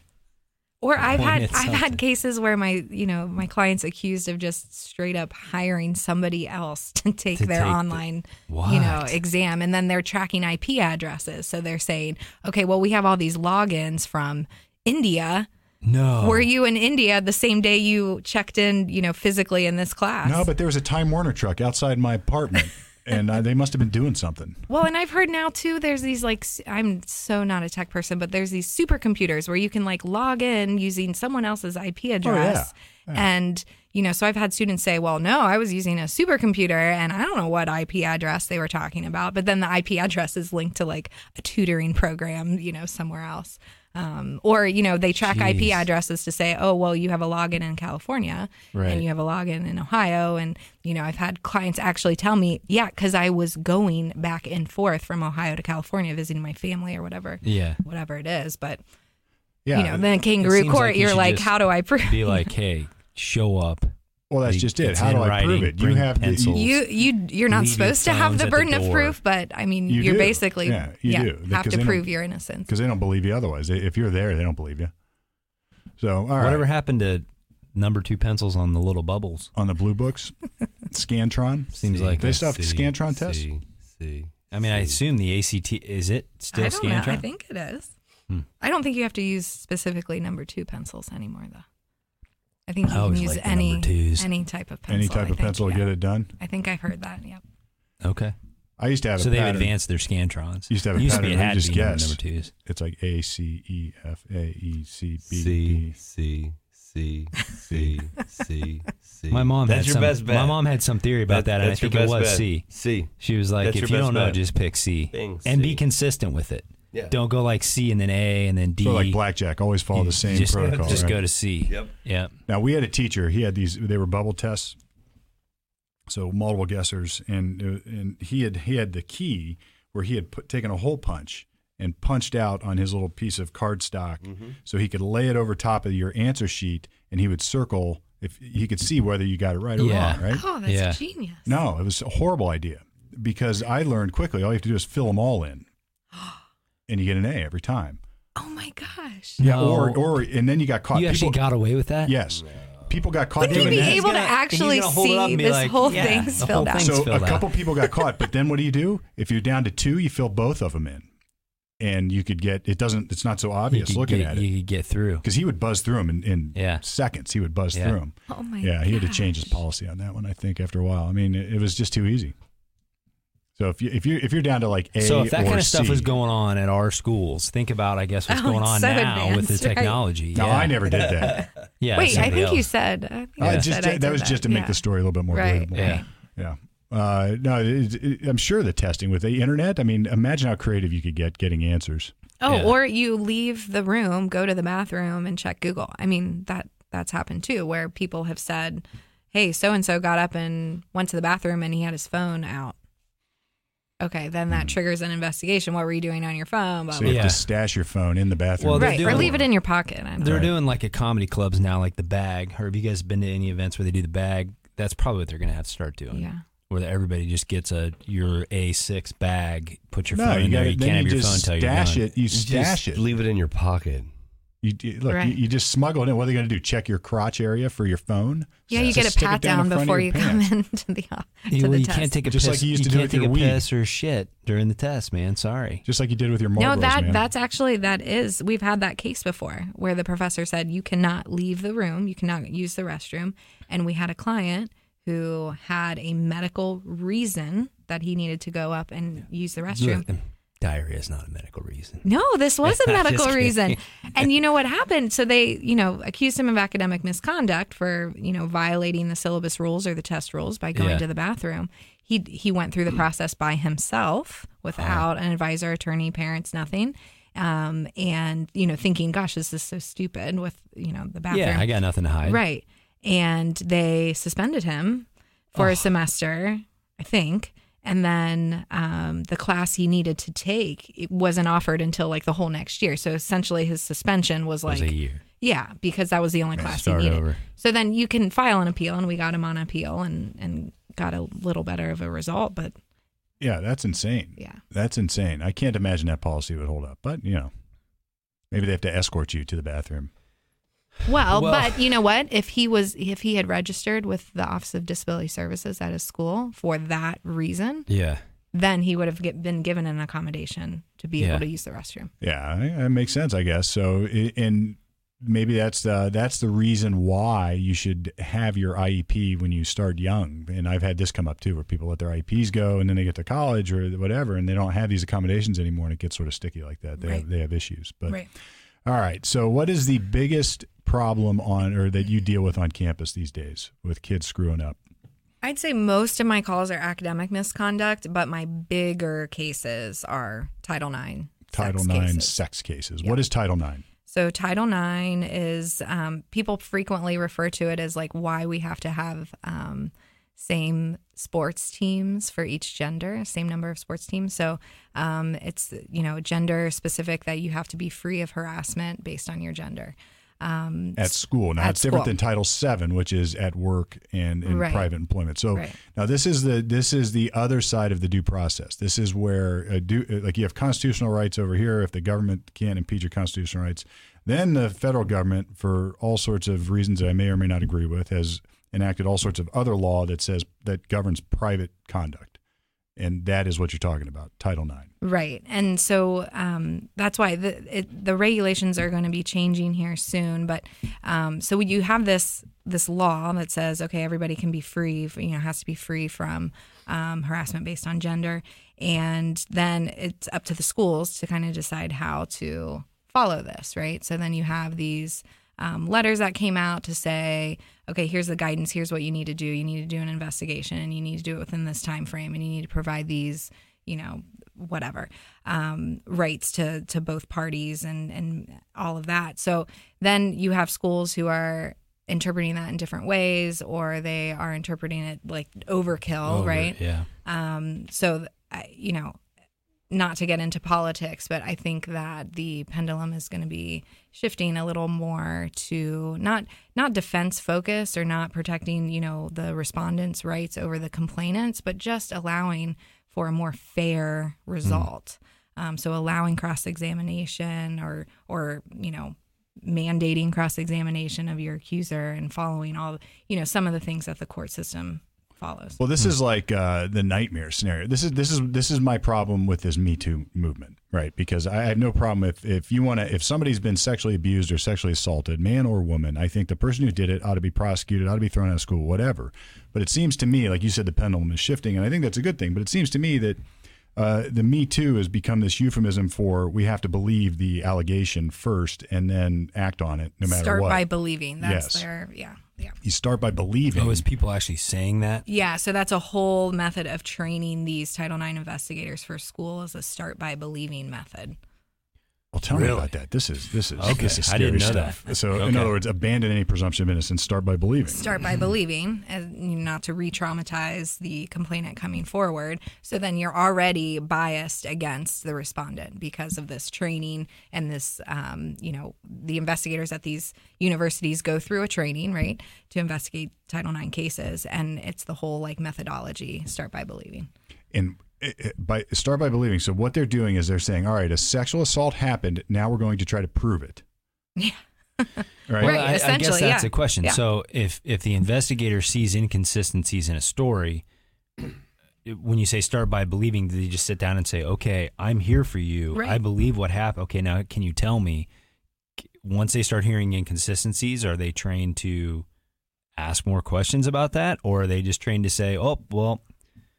Going. Or I've had at I've something. had cases where my you know my clients accused of just straight up hiring somebody else *laughs* to take To their take the- online you know exam and then they're tracking IP addresses so they're saying okay well we have all these logins from India No. were you in India the same day you checked in you know physically in this class No, but there was a Time Warner truck outside my apartment, *laughs* and uh, they must have been doing something. Well, and I've heard now too. There's these like I'm so not a tech person, but there's these supercomputers where you can like log in using someone else's IP address, and you know. So I've had students say, "Well, no, I was using a supercomputer, and I don't know what IP address they were talking about." But then the IP address is linked to like a tutoring program, you know, somewhere else. Um, or you know they track IP addresses to say, oh well, you have a login in California Right. and you have a login in Ohio, and you know I've had clients actually tell me, yeah, because I was going back and forth from Ohio to California visiting my family or whatever, Yeah. whatever it is. But Yeah. you know, then kangaroo court, like you you're like, how do I prove? Be *laughs* like, hey, show up. Well, that's Like, just it. How in do I prove it? You bring have the, pencils. You you you're not supposed to have the at the burden of proof, but I mean, You you're do. basically Yeah, you do. have to prove your innocence. because they don't believe you otherwise. If you're there, they don't believe you. So, all right. Whatever happened to number two pencils on the little bubbles? on the blue books, *laughs* Scantron. Seems like They still have C, Scantron tests? C, C, I mean, I C. assume the ACT is it still I don't Scantron? know. I think it is. Hmm. I don't think you have to use specifically number two pencils anymore, though. I think you I can use like any any type of pencil. Any I type of think, pencil to get it done. I think I've heard that. Yep. Okay, I used to have a so a they've pattern. advanced their Scantrons. Used to have a Used to pattern be it where you just be number guess. number twos. It's like A C E F A E C B C, D. C, C, C, C, C. *laughs* My mom That's had your some, best bet. My mom had some theory about that, and I think it was bet. C. C. She was like, That's if you don't know, just pick C, Bing, and be consistent with it. Yeah. Don't go like C and then A and then D. So like blackjack, always follow You the same just, protocol. Just right? go to C. Yep. Yep. Now we had a teacher. He had these. They were bubble tests. So multiple guessers, and uh, and he had he had the key where he had put, taken a hole punch and punched out on his little piece of cardstock, Mm-hmm. so he could lay it over top of your answer sheet, and he would circle if he could see whether you got it right or Yeah. wrong. Right? Oh, that's Yeah. genius. No, it was a horrible idea because I learned quickly. All you have to do is fill them all in, *gasps* *gasps* and you get an A every time. Oh my gosh. Yeah, No. or or and then you got caught. You actually got away with that? yes, people got caught Wouldn't you doing be that. able to gonna- he's actually gonna hold it up see this like, whole yeah, thing's the filled out? so filled a out. couple people got *laughs* caught, but then what do you do? If you're down to two, you fill both of them in, and you could get. It doesn't. It's not so obvious could looking get, at it You could get through. because he would buzz through them in, in Yeah. seconds. He would buzz Yeah. through them. Oh my Yeah, he had to change his policy on that one. I think after a while. I mean, it, it was just too easy. So if you if you if you're down to like A So if that or kind of stuff C- was going on at our schools, think about, I guess, what's Oh, going on so now with the advanced, right? technology. No, yeah. I never did that. *laughs* Yeah, Wait, I somebody think you said. I think I just said I that did was just to make yeah. the story a little bit more Right. believable. Yeah. Yeah. Uh, no, it, it, I'm sure the testing with the internet. I mean, imagine how creative you could get getting answers. Oh, Yeah. or you leave the room, go to the bathroom, and check Google. I mean that that's happened too, where people have said, "Hey, so and so got up and went to the bathroom, and he had his phone out." Okay, then that hmm. triggers an investigation. What were you doing on your phone? Blah, So blah, you have Yeah. to stash your phone in the bathroom. Well, they're right, or doing- leave it in your pocket. I don't They're Right. doing like a comedy clubs now, like the bag. Or have you guys been to any events where they do the bag? That's probably what they're going to have to start doing. Yeah. Where everybody just gets a your A6 bag, put your no, phone you in there. got You then can't you have your phone just until you're stash done. it. You You stash just it. Leave it in your pocket. You, you- look, Right. you, you just smuggle it in. What are they going to do? Check your crotch area for your phone? Yeah, you Just get a pat down down the front of before your you come *laughs* into the to You, the you test. can't take a Just piss. like you used to do can't with take your a weed. piss or shit during the test, man. Sorry. Just like you did with your no, that man. that's actually that is we've had that case before where the professor said you cannot leave the room, you cannot use the restroom, and we had a client who had a medical reason that he needed to go up and use the restroom. Look, diarrhea is not a medical reason. No, this *laughs* was a medical reason. *laughs* And you know what happened? So they, you know, accused him of academic misconduct for, you know, violating the syllabus rules or the test rules by going Yeah. to the bathroom. He he went through the process by himself without an advisor, attorney, parents, nothing. Um, and you know, thinking, gosh, this is so stupid with, you know, the bathroom. Yeah, I got nothing to hide. Right. And they suspended him for a semester, I think. And then um, the class he needed to take it wasn't offered until like the whole next year. So essentially, his suspension was It was like, a year. yeah, because that was the only class he needed. over. So then you can file an appeal, and we got him on appeal and and got a little better of a result. But yeah, that's insane. yeah, That's insane. I can't imagine that policy would hold up. But, you know, maybe they have to escort you to the bathroom. Well, Well- but you know what? If he was, if he had registered with the Office of Disability Services at his school for that reason, Yeah. then he would have get, been given an accommodation to be Yeah. able to use the restroom. Yeah, I- that makes sense, I guess. So, and maybe that's the that's the reason why you should have your IEP when you start young. And I've had this come up too, where people let their IEPs go, and then they get to college or whatever, and they don't have these accommodations anymore, and it gets sort of sticky like that. They have, they have issues. But Right. all right, so what is the biggest problem on or that you deal with on campus these days with kids screwing up? I'd say most of my calls are academic misconduct, but my bigger cases are Title IX Title sex IX cases. sex cases. Yeah. What is Title IX? So Title IX is um, people frequently refer to it as like why we have to have um, same sports teams for each gender, same number of sports teams. So um, it's you know gender specific that you have to be free of harassment based on your gender. Um, At school. Now At it's different school. than Title VII, which is at work and in Right. private employment. So Right. now this is the this is the other side of the due process. This is where uh, due, uh, like you have constitutional rights over here. If the government can't impede your constitutional rights, then the federal government, for all sorts of reasons that I may or may not agree with, has enacted all sorts of other law that says that governs private conduct, and that is what you're talking about, Title IX. Right. And so um, that's why the it, the regulations are going to be changing here soon. But um, so you have this this law that says okay, everybody can be free. You know, has to be free from um, harassment based on gender, and then it's up to the schools to kind of decide how to follow this. Right. So then you have these. Um, letters that came out to say, okay, here's the guidance. Here's what you need to do. You need to do an investigation, and you need to do it within this time frame, and you need to provide these, you know, whatever um, rights to to both parties and and all of that. So then you have schools who are interpreting that in different ways, or they are interpreting it like overkill, Over- right? Yeah. Um, so I- you know, not to get into politics, but I think that the pendulum is going to be shifting a little more to not not defense focused or not protecting you know the respondents' rights over the complainants, but just allowing for a more fair result. Um, so allowing cross examination or or you know mandating cross examination of your accuser and following all you know some of the things that the court system follows. Well, this is like uh, the nightmare scenario. This is this is this is my problem with this Me Too movement, right? Because I have no problem if if you want to if somebody's been sexually abused or sexually assaulted, man or woman, I think the person who did it ought to be prosecuted, ought to be thrown out of school, whatever. But it seems to me, like you said, the pendulum is shifting, and I think that's a good thing. But it seems to me that. Uh, the Me Too has become this euphemism for we have to believe the allegation first and then act on it, no matter Start what. by believing. That's Yes. their yeah yeah. you start by believing. Oh, is people actually saying that? Yeah, so that's a whole method of training these Title IX investigators for school is a start by believing method. Well, tell me about that. This is this is Okay, this is I scary didn't know stuff. that. So, in other words, abandon any presumption of innocence. Start by believing. Start by believing, and not to re-traumatize the complainant coming forward. So then you're already biased against the respondent because of this training and this. Um, you know, the investigators at these universities go through a training, right, to investigate Title IX cases, and it's the whole like methodology. Start by believing. And by start by believing. So, what they're doing is they're saying, "All right, a sexual assault happened. Now we're going to try to prove it." *laughs* Yeah. Right. Right. I, I guess that's yeah. a question. Yeah. So if if the investigator sees inconsistencies in a story, when you say start by believing, do they just sit down and say, "Okay, I'm here for you. Right. I believe what happened. Okay, now can you tell me?" Once they start hearing inconsistencies, are they trained to ask more questions about that, or are they just trained to say, "Oh, well,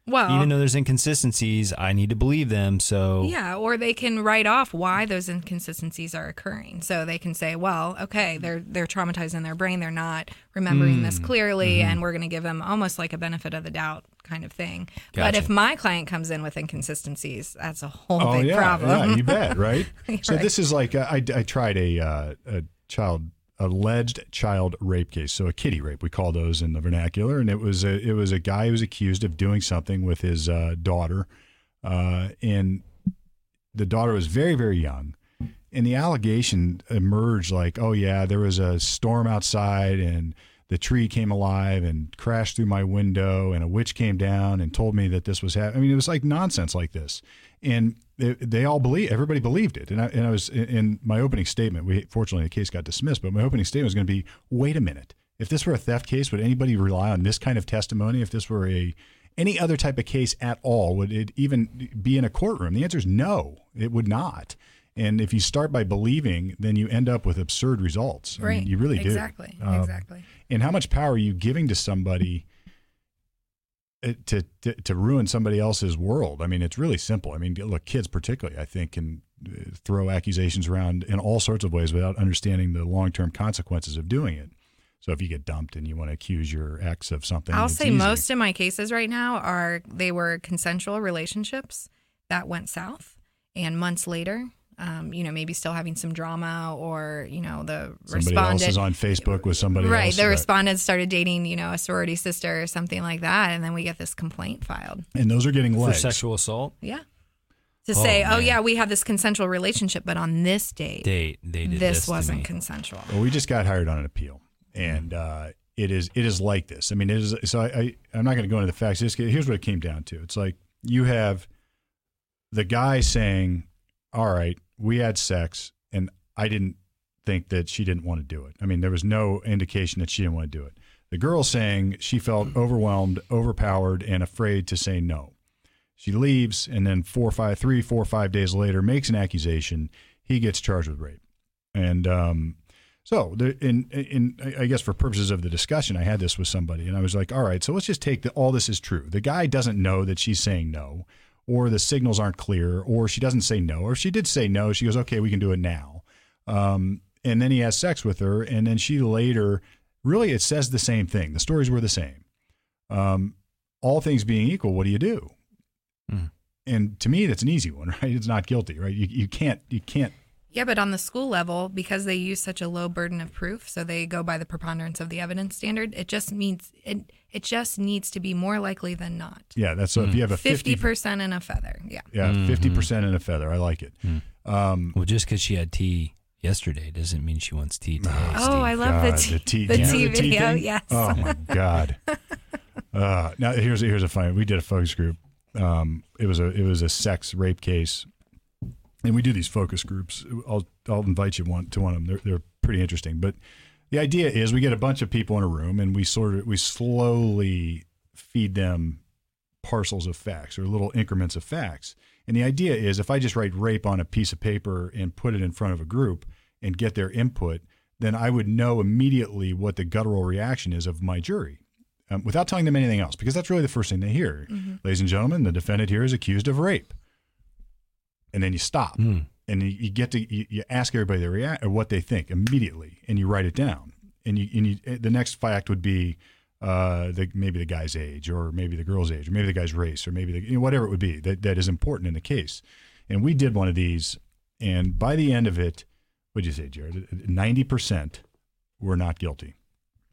Well, even though there's inconsistencies, I need to believe them." So Yeah, or they can write off why those inconsistencies are occurring. So they can say, "Well, okay, they're they're traumatized in their brain. They're not remembering this clearly, and we're going to give them almost like a benefit of the doubt kind of thing." But if my client comes in with inconsistencies, that's a whole oh big yeah, problem. yeah, you bet, right? *laughs* so Right. this is like uh, I, I tried a uh, a child alleged child rape case, so a kitty rape we call those in the vernacular, and it was a it was a guy who was accused of doing something with his uh, daughter, uh, and the daughter was very very young. And the allegation emerged like, oh yeah, there was a storm outside and the tree came alive and crashed through my window and a witch came down and told me that this was happening. I mean, it was like nonsense like this. And they, they all believe, everybody believed it. And I, and I was in, my opening statement, we, fortunately the case got dismissed, but my opening statement was going to be, wait a minute. If this were a theft case, would anybody rely on this kind of testimony? If this were a, any other type of case at all, would it even be in a courtroom? The answer is no, it would not. And if you start by believing, then you end up with absurd results. I mean, right. you really do. Exactly. Um, exactly. And how much power are you giving to somebody to, to to ruin somebody else's world? I mean, it's really simple. I mean, look, kids particularly, I think, can uh, throw accusations around in all sorts of ways without understanding the long term consequences of doing it. So if you get dumped and you want to accuse your ex of something, I'll say easy. most of my cases right now are they were consensual relationships that went south, and months later um, you know, maybe still having some drama, or you know, the Somebody else is on Facebook with somebody right, else. the respondent started dating, you know, a sorority sister or something like that, and then we get this complaint filed. And those are getting For legs. sexual assault Yeah. To say, oh yeah, we have this consensual relationship, but on this date, date, they did this, this, wasn't consensual. Well, we just got hired on an appeal, and uh, it is it is like this. I mean, it is. So I, I I'm not going to go into the facts. Just, here's what it came down to. It's like you have the guy saying, "All right, we had sex, and I didn't think that she didn't want to do it. I mean, there was no indication that she didn't want to do it." The girl saying she felt overwhelmed, overpowered, and afraid to say no. She leaves, and then four, five, three, four, five days later, makes an accusation. He gets charged with rape, and um, so, the, in, in, I guess for purposes of the discussion, I had this with somebody, and I was like, "All right, so let's just take that all this is true. The guy doesn't know that she's saying no, or the signals aren't clear, or she doesn't say no, or if she did say no, she goes, "Okay, we can do it now." Um, and then he has sex with her, and then she later, really, it says the same thing. The stories were the same. Um, all things being equal, what do you do? Hmm. And to me, that's an easy one, *laughs* right? It's not guilty, right? You, you can't you can't Yeah, but on the school level, because they use such a low burden of proof, so they go by the preponderance of the evidence standard. It just means it. It just needs to be more likely than not. yeah. That's so if you have a Fifty percent in a feather. Yeah. Yeah, 50 percent in a feather. I like it. Um, Well, just because she had tea yesterday doesn't mean she wants tea today. Oh, Steve. I love God, the tea, the tea, the tea the tea video. thing? yes. Oh my god. *laughs* Uh, now here's here's a funny. We did a focus group. Um, it was a it was a sex rape case, and we do these focus groups. I'll I'll invite you one to one of them. They're they're pretty interesting. But the idea is we get a bunch of people in a room and we sort of we slowly feed them parcels of facts or little increments of facts. And the idea is if I just write rape on a piece of paper and put it in front of a group and get their input, then I would know immediately what the guttural reaction is of my jury um, without telling them anything else, because that's really the first thing they hear. Ladies and gentlemen, the defendant here is accused of rape. And then you stop Hmm. and you, you get to you, you ask everybody their rea- or what they think immediately, and you write it down. And you, and you the next fact would be uh, the, maybe the guy's age, or maybe the girl's age, or maybe the guy's race, or maybe the, you know, whatever it would be that, that is important in the case. And we did one of these, and by the end of it, what'd you say, Jared? Ninety percent were not guilty.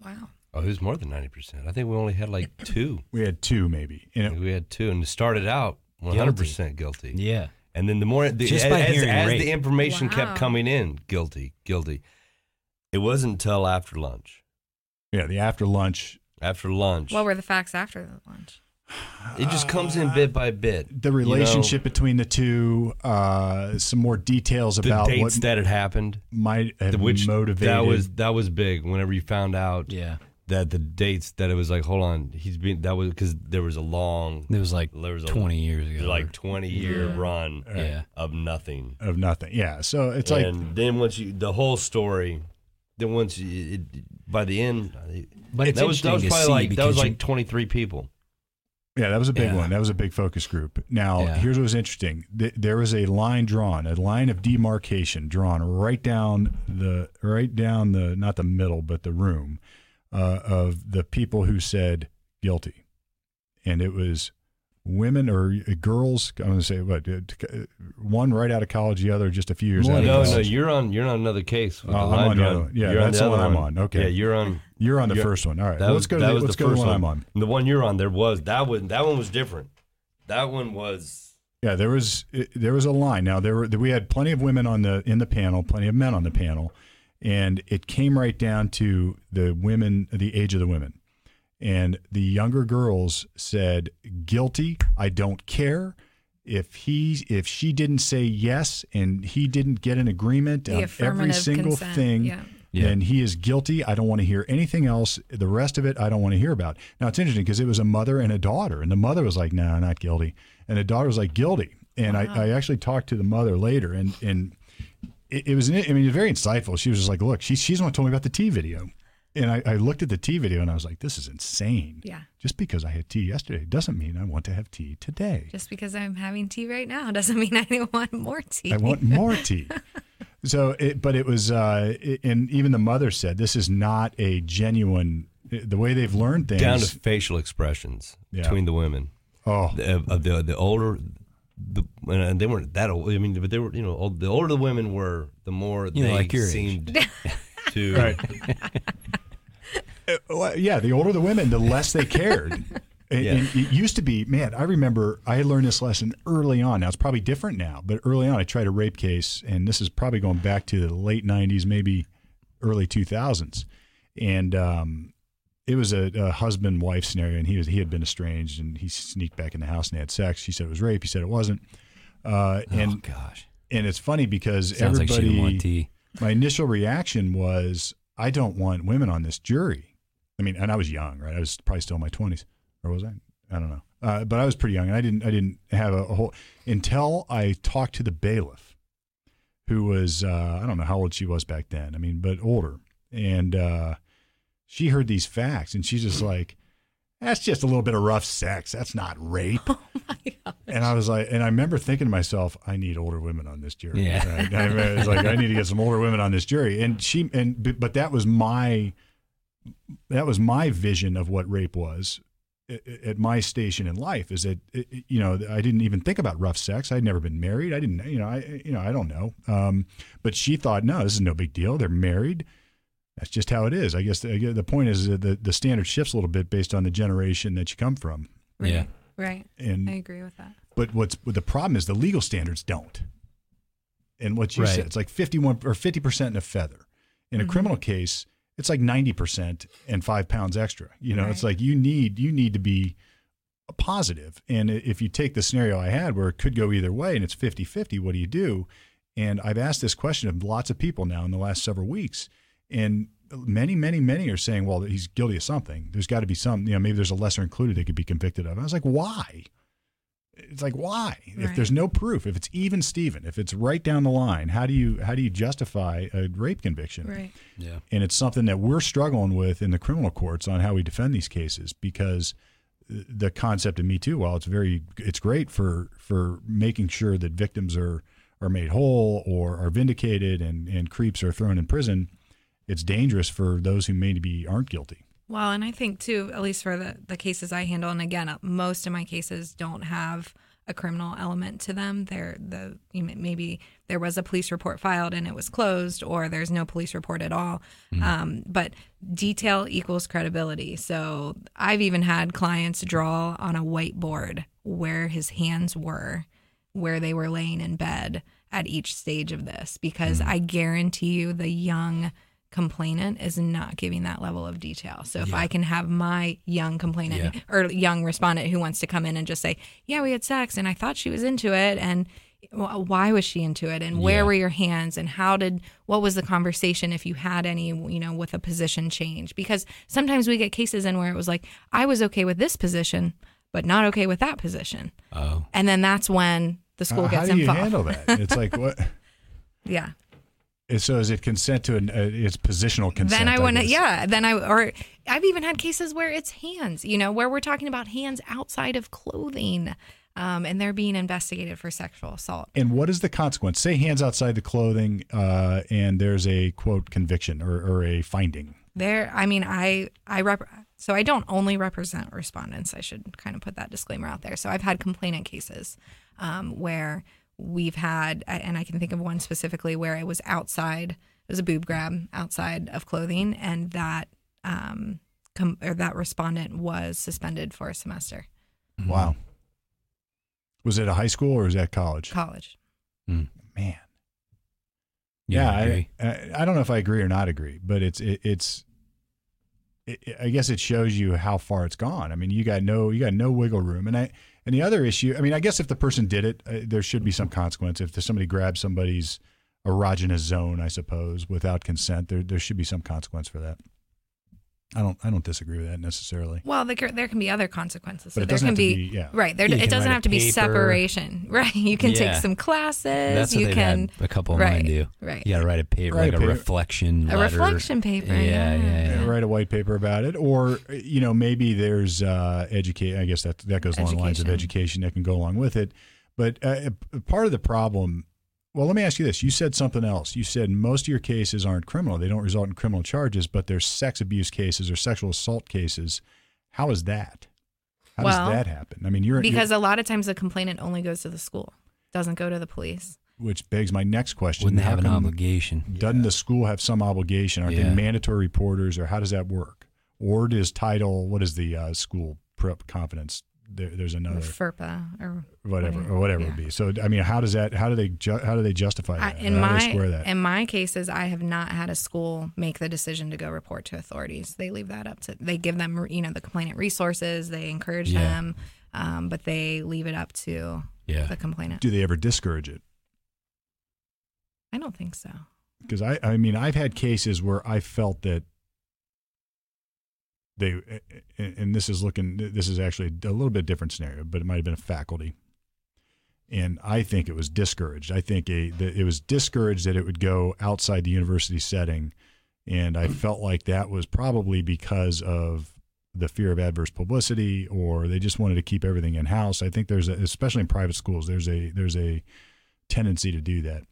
Wow. Oh, it was more than ninety percent. I think we only had like two. We had two, maybe. And it, we had two, and it started out one hundred percent guilty. Yeah. And then the more the, Just as, by as, hearing as rape. the information Wow. kept coming in, guilty, guilty. It wasn't until after lunch. yeah, the after lunch, After lunch, What were the facts after the lunch? it just comes in bit by bit. the You know, relationship between the two, uh, some more details the about dates what that had happened, might have the- which motivated. that was that was big. Whenever you found out Yeah. That the dates that it was like, hold on, he's been that was because there was a long, It was like there was a 20 years ago. like twenty year Yeah. run Yeah. of nothing. of nothing. Yeah, so it's like and then once you the whole story, then once you it, by the end, But it's that was that was probably like that because was you- like twenty three people. Yeah, that was a big Yeah. one. That was a big focus group. Now, Yeah. here's what was interesting. Th- There was a line drawn, a line of demarcation drawn right down the right down the not the middle, but the room uh, of the people who said guilty, and it was women or girls. I'm going to say what uh, one right out of college, the other just a few years Well. No, no, you're on you're on another case. With the I'm on the other one. Yeah, You're that's the the one other I'm on. Okay. Yeah, you're on. You're on the you're- first one. All right. That well, was let's go. that To, was let's the go to one, one. I'm on. And the one you're on, there was that one. That one was different. That one was Yeah, there was there was a line. Now there were we had plenty of women on the in the panel, plenty of men on the panel, and it came right down to the women, the age of the women, and the younger girls said guilty. I don't care if he if she didn't say yes and he didn't get an agreement The on every single consent, thing. yeah. Yeah. Then he is guilty. I don't want to hear anything else. The rest of it, I don't want to hear about. Now it's interesting because it was a mother and a daughter, and the mother was like, "No, not guilty," and the daughter was like, "Guilty." And I, I actually talked to the mother later, and and it, it was I mean it was very insightful. She was just like, "Look, she, she's the one who told me about the tea video," and I, I looked at the tea video and I was like, "This is insane." Yeah. Just because I had tea yesterday doesn't mean I want to have tea today. Just because I'm having tea right now doesn't *laughs* mean I want more tea. I want more tea. So, it, but it was, uh, it- and even the mother said, this is not a genuine. The way they've learned things. down to facial expressions Yeah. between the women. oh, The, of the the older, the and they weren't that old. I mean, but they were, you know, old, the older the women were, the more You know, they like your age. seemed *laughs* to. Right. *laughs* Uh, well, yeah, the older the women, the less they cared. *laughs* And, Yeah. and it used to be, man, I remember I learned this lesson early on. Now it's probably different now, but early on I tried a rape case, and this is probably going back to the late 90s, maybe early 2000s. And um, it was a, a husband wife scenario, and he was he had been estranged, and he sneaked back in the house and they had sex. She said it was rape. He said it wasn't. Uh, and oh gosh, and it's funny because sounds like everybody tea. my initial reaction was I don't want women on this jury. I mean, and I was young, right? I was probably still in my twenties, or was I? I don't know. Uh, but I was pretty young, and I didn't. I didn't have a, a whole until I talked to the bailiff, who was uh, I don't know how old she was back then. I mean, but older, and uh, she heard these facts, and she's just like, "That's just a little bit of rough sex. That's not rape." *laughs* Oh And I was like, and I remember thinking to myself, I need older women on this jury. Yeah. Right? I was like, I need to get some older women on this jury. And she, and but but that was my, that was my vision of what rape was at, at my station in life. Is that it- it- you know I didn't even think about rough sex. I'd never been married. I didn't, you know, I you know I don't know. Um, but she thought, no, this is no big deal. They're married. That's just how it is. I guess the, the point is that the, the standard shifts a little bit based on the generation that you come from. Yeah. Right. And I agree with that. but what's what the problem is the legal standards don't. And what you Right. said, it's like fifty one or fifty percent in a feather. In a Mm-hmm. criminal case, it's like ninety percent and five pounds extra. You know, it's like you need you need to be positive. And if you take the scenario I had where it could go either way and it's 50-50, what do you do? And I've asked this question of lots of people now in the last several weeks. And many, many, many are saying, well, he's guilty of something. There's got to be some, you know, maybe there's a lesser included they could be convicted of. And I was like, why? It's like why? If there's no proof, if it's even Steven, if it's right down the line, how do you how do you justify a rape conviction? Right. Yeah. and it's something that we're struggling with in the criminal courts on how we defend these cases because the concept of me too while it's very it's great for for making sure that victims are are made whole or are vindicated and and creeps are thrown in prison it's dangerous for those who maybe aren't guilty Well, and I think too, at least for the, the cases I handle, and again, uh, most of my cases don't have a criminal element to them. They're the maybe there was a police report filed and it was closed, or there's no police report at all. Um, but detail equals credibility. So I've even had clients draw on a whiteboard where his hands were, where they were laying in bed at each stage of this, because I guarantee you the young complainant is not giving that level of detail. So if I can have my young complainant Yeah. or young respondent who wants to come in and just say, "Yeah, we had sex and I thought she was into it and why was she into it and where Yeah. were your hands and how did what was the conversation if you had any, you know, with a position change?" Because sometimes we get cases in where it was like, "I was okay with this position, but not okay with that position." Oh. And then that's when the school Uh, how gets do you involved. handle that it's like what *laughs* Yeah. So is it consent to an uh, it's positional consent then I want to, yeah. Then I, or I've even had cases where it's hands, you know, where we're talking about hands outside of clothing, um, and they're being investigated for sexual assault. and what is the consequence say hands outside the clothing uh, and there's a quote conviction or, or a finding There, I mean, I, I rep, so I don't only represent respondents. I should kind of put that disclaimer out there. So I've had complainant cases um, where we've had, and I can think of one specifically where it was outside, it was a boob grab outside of clothing, and that, um, com- or that respondent was suspended for a semester. wow was it a high school or was that college college. man You yeah, don't agree? I, I I don't know if I agree or not agree, but it's it, it's. It, I guess it shows you how far it's gone. I mean, you got no you got no wiggle room, and I and the other issue. I mean, I guess if the person did it, uh, there should be some consequence. If somebody grabs somebody's erogenous zone, I suppose, without consent, there there should be some consequence for that. I don't I don't disagree with that necessarily. Well, there, c- there can be other consequences. But so it there doesn't can have to be, be- yeah. right. There, You it doesn't have to be separation, *laughs* right? You can Yeah. take some classes. That's what you can had a couple of right, mine do. right. You got to write a paper, Write like a a, reflection A letter. reflection paper, Yeah, yeah. yeah, yeah. Write a white paper about it, or you know maybe there's uh, educate. I guess that that goes along the lines of education Education. that can go along with it. But uh, part of the problem. Well, let me ask you this: You said something else. You said most of your cases aren't criminal; they don't result in criminal charges, but they're sex abuse cases or sexual assault cases. How is that? How Well, does that happen? I mean, you're because a lot of times the complainant only goes to the school. doesn't go to the police. Which begs my next question: Wouldn't they How have an obligation? Doesn't the school have some obligation? Are Yeah. they mandatory reporters, or how does that work? Or does title? What is the uh, school prep confidence? There, there's another FERPA or whatever whatever, or whatever it yeah. would be. So I mean, how does that? How do they? Ju- how do they justify I, that? in how do my they square that? in my cases, I have not had a school make the decision to go report to authorities. They leave that up to. They give them, you know, the complainant resources. They encourage Yeah. them, um, but they leave it up to Yeah. the complainant. do they ever discourage it? I don't think so. because I, I mean, I've had cases where I felt that they, and this is looking, this is actually a little bit different scenario, but it might have been a faculty, and I think it was discouraged. I think a, that it was discouraged that it would go outside the university setting, and I felt like that was probably because of the fear of adverse publicity, or they just wanted to keep everything in house. I think there's, a, especially in private schools, there's a there's a tendency to do that.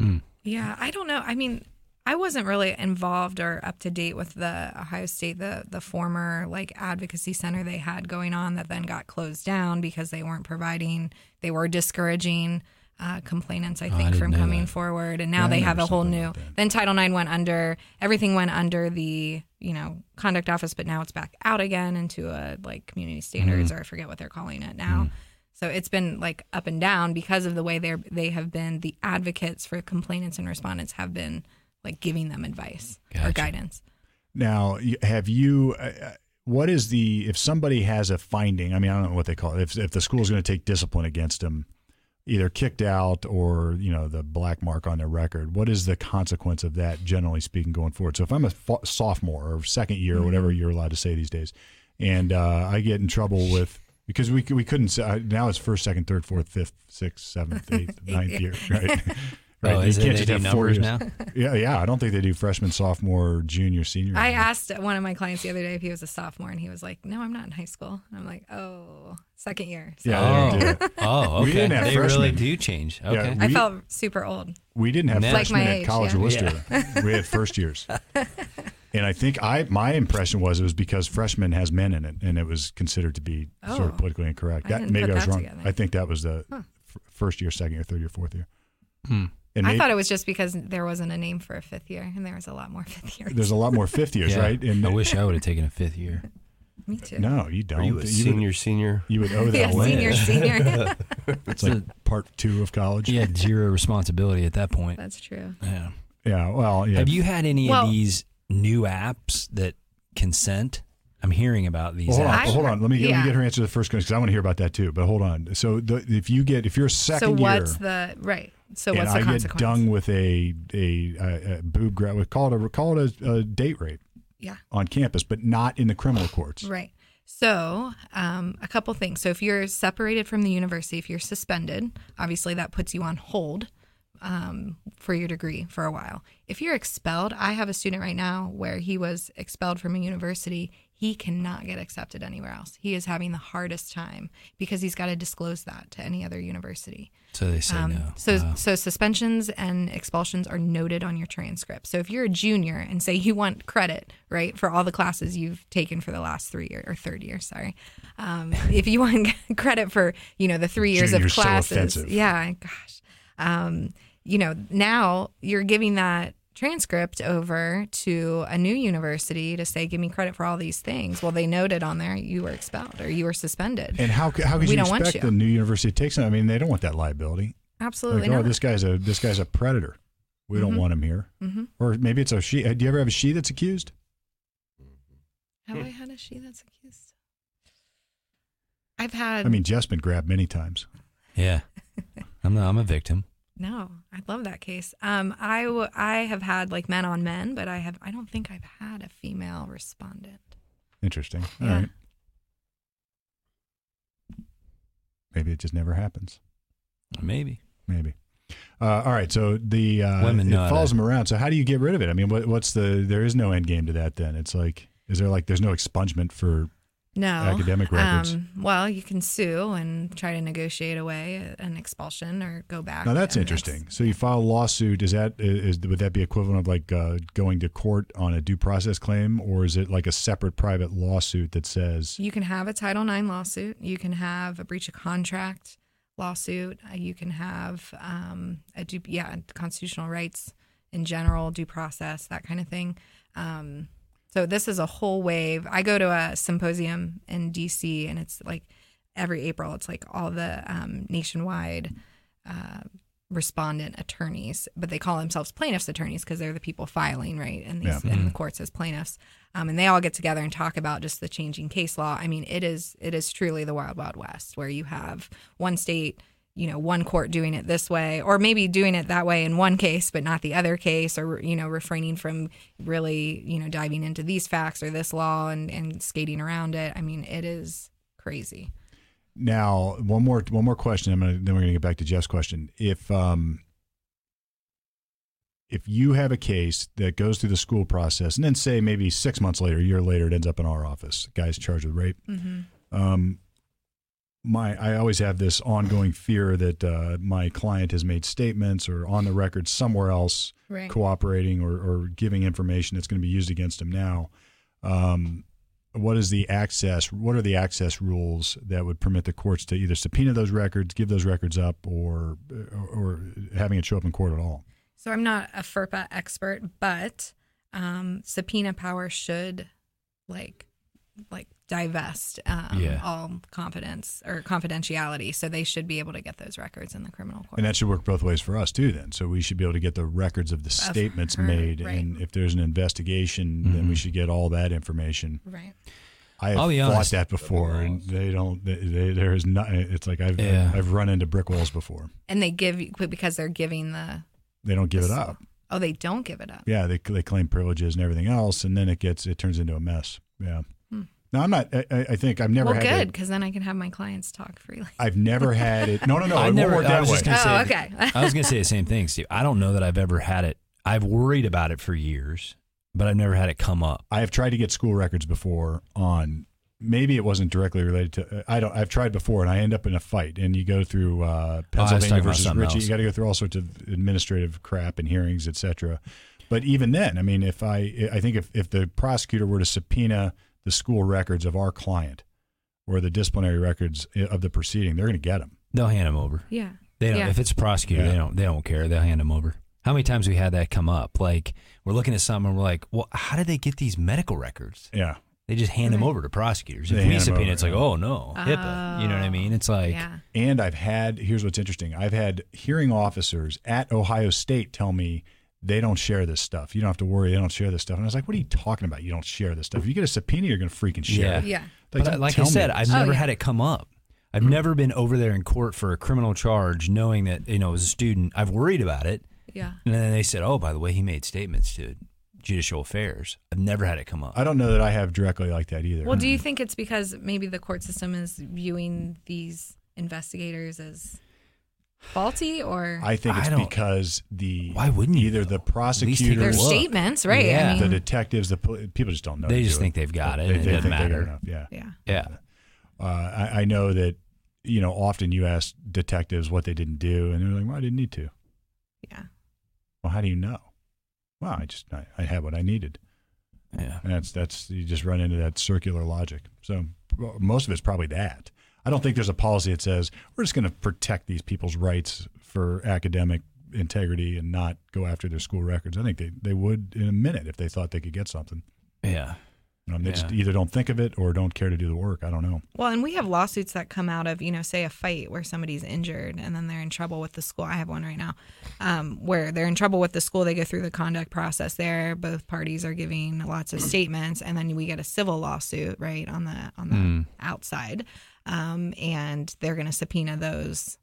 Mm. Yeah, I don't know. I mean, I wasn't really involved or up to date with the Ohio State, the the former like advocacy center they had going on that then got closed down because they weren't providing, they were discouraging uh, complainants, I I think, didn't from coming that. forward. And now Yeah, they have a whole new. that. Then Title IX went under everything went under the you know conduct office, but now it's back out again into a like community standards Mm-hmm. or I forget what they're calling it now. So it's been like up and down because of the way they they have been the advocates for complainants and respondents have been like giving them advice or guidance. Now, have you? Uh, uh, what is the if somebody has a finding? I mean, I don't know what they call it. If if the school's going to take discipline against them, either kicked out or you know the black mark on their record, what is the consequence of that? Generally speaking, going forward. So if I'm a fo- sophomore or second year or whatever you're allowed to say these days, and uh, I get in trouble with because we we couldn't say uh, now it's first, second, third, fourth, fifth, sixth, seventh, eighth, *laughs* ninth year, right? *laughs* Oh, is it, they just do have four years. now? *laughs* *laughs* Yeah, yeah. I don't think they do freshman, sophomore, junior, senior. I anymore. asked one of my clients the other day if he was a sophomore, and he was like, "No, I'm not in high school." And I'm like, "Oh, second year." So Yeah, Oh, don't do it. oh, okay. We didn't have they really freshmen. do change. Okay. we- I felt super old. We didn't have Like freshmen my at age, College yeah. of Wooster. *laughs* we had first years. And I think I my impression was it was because freshman has men in it, and it was considered to be sort Oh. of politically incorrect. I That, didn't maybe put I was that wrong. together. I think that was the Huh. f- first year, second year, third year, fourth year. Hmm. And I maybe- thought it was just because there wasn't a name for a fifth year, and there was a lot more fifth years. there's a lot more fifth years, *laughs* Yeah. right? And I wish I would have taken a fifth year. *laughs* Me too. no, you don't. Are you a would- senior, senior? you would owe *laughs* that yeah, land. senior, senior. It's like part two of college. You had zero responsibility at that point. That's true. Yeah. Yeah. Well, yeah. Have you had any Well- of these new apps that consent? I'm hearing about these Well, hold on, apps. I- hold on. Let me, get, let me get her answer to the first question because I want to hear about that too. But hold on. So the, if you get if you're a So second what's year the right? So and the I get dung with a a, a, a boob grab, we call it a call it a, a date rape yeah. on campus, but not in the criminal courts. Right. So, um, a couple things. So, if you're separated from the university, if you're suspended, obviously that puts you on hold um, for your degree for a while. If you're expelled, I have a student right now where he was expelled from a university. He cannot get accepted anywhere else. He is having the hardest time because he's got to disclose that to any other university. So they say Um, no. So, Wow. so suspensions and expulsions are noted on your transcript. So if you're a junior and say you want credit, right, for all the classes you've taken for the last three year or third year, sorry, um, *laughs* if you want *laughs* credit for you know the three years Junior's of classes, offensive. yeah, gosh, um, you know now you're giving that transcript over to a new university to say give me credit for all these things well they noted on there you were expelled or you were suspended And how how could We you don't want expect you. the new university to take some? I mean, they don't want that liability. absolutely like, oh, this guy's a this guy's a predator. We don't Mhm. want him here. Mhm. Or maybe it's a she. Do you ever have a she that's accused? Have I had a she that's accused? I've had. I mean, Jeff's been grabbed many times. yeah. I'm not, I'm a victim. No. I love that case. Um, I w- I have had like men on men, but I have. I don't think I've had a female respondent. Interesting. All Yeah. right. Maybe it just never happens. Maybe. Maybe. Uh, all right. So the uh, Women it follows to- them around. So how do you get rid of it? I mean, what, what's the? There is no end game to that. Then it's like, is there like there's no expungement for No academic records? Um, well, you can sue and try to negotiate away an expulsion or go back. now that's interesting. So you file a lawsuit. Is that is would that be equivalent of like uh, going to court on a due process claim, or is it like a separate private lawsuit that says? You can have a Title IX lawsuit. You can have a breach of contract lawsuit. Uh, you can have um, a due, yeah, constitutional rights in general, due process, that kind of thing. Um, so this is a whole wave. I go to a symposium in DC, and it's like every April. It's like all the um, nationwide uh, respondent attorneys, but they call themselves plaintiffs' attorneys because they're the people filing, right, in these Yeah. in the courts as plaintiffs. Um, and they all get together and talk about just the changing case law. I mean, it is it is truly the wild wild west, where you have one state, you know, one court doing it this way, or maybe doing it that way in one case, but not the other case, or you know, refraining from really, you know, diving into these facts or this law and and skating around it. I mean, it is crazy. Now, one more one more question. I'm gonna then we're gonna get back to Jeff's question. If um if you have a case that goes through the school process, and then say maybe six months later, a year later, it ends up in our office, guy's charged with rape. Um, my I always have this ongoing fear that uh, my client has made statements or on the record somewhere else Right. cooperating or, or giving information that's going to be used against him now. Um, what is the access? What are the access rules that would permit the courts to either subpoena those records, give those records up, or or, or having it show up in court at all? So I'm not a FERPA expert, but um, subpoena power should like like divest um, Yeah. all confidence or confidentiality. So they should be able to get those records in the criminal court. And that should work both ways for us too. Then, so we should be able to get the records of the statements her, made, right. and if there's an investigation, then we should get all that information. right. I have I'll be thought honest. that before, and they don't. They, they, there is not. It's like I've Yeah. I've run into brick walls before. And they give because they're giving the. They don't give it up. Oh, they don't give it up. Yeah, they they claim privileges and everything else, and then it gets it turns into a mess. Yeah. No, I'm not. I, I I think I've never well, had. good because then I can have my clients talk freely. I've never had it. No, no, no. *laughs* I it won't never. work I that was way. just gonna Oh, say. okay. I was gonna say the same thing, Steve. I don't know that I've ever had it. I've worried about it for years, but I've never had it come up. I have tried to get school records before on maybe it wasn't directly related to I don't I've tried before and I end up in a fight and you go through uh, Pennsylvania Oh, versus Richie. Ritchie else. you got to go through all sorts of administrative crap and hearings etc. But even then I mean if I I think if if the prosecutor were to subpoena the school records of our client or the disciplinary records of the proceeding they're going to get them. They'll hand them over. Yeah. They don't. Yeah. If it's a prosecutor, Yeah. they don't. They don't care. They'll hand them over. How many times we had that come up? Like we're looking at something, and we're like, "Well, how did they get these medical records?" Yeah. They just hand them over to prosecutors. They If we subpoena, over, it's like, "Oh no, HIPAA." You know what I oh, mean? It's like, yeah. And I've had here's what's interesting. I've had hearing officers at Ohio State tell me they don't share this stuff. You don't have to worry. They don't share this stuff. And I was like, what are you talking about? You don't share this stuff. If you get a subpoena, you're going to freaking share. Yeah. it. Yeah. Like, but like I said, this. I've Oh, never yeah. had it come up. I've mm-hmm. never been over there in court for a criminal charge, knowing that you know as a student, I've worried about it, Yeah. and then they said, "Oh, by the way, he made statements to judicial affairs." I've never had it come up. I don't know that I have directly like that either. Well, do you mm-hmm. think it's because maybe the court system is viewing these investigators as faulty or I think it's I because the Why wouldn't you, either though? the At least take a prosecutors, their statements, right? Yeah. I the detectives, the pol- people just don't know. They just do think they've got it, They, and it they doesn't they got matter. enough. Yeah. yeah. yeah, Uh, I, I know that you know often you ask detectives what they didn't do, and they're like, "Well, I didn't need to." Yeah. Well, how do you know? Well, I just I, I had what I needed. yeah. And that's that's you just run into that circular logic. So well, most of it's probably that. I don't think there's a policy that says we're just going to protect these people's rights for academic integrity and not go after their school records. I think they, they would in a minute if they thought they could get something. yeah. Um, they just either don't think of it or don't care to do the work. I don't know. Well, and we have lawsuits that come out of, you know, say a fight where somebody's injured and then they're in trouble with the school. I have one right now um, where they're in trouble with the school. They go through the conduct process there. Both parties are giving lots of statements, and then we get a civil lawsuit, right, on the on the Mm. outside, um, and they're going to subpoena those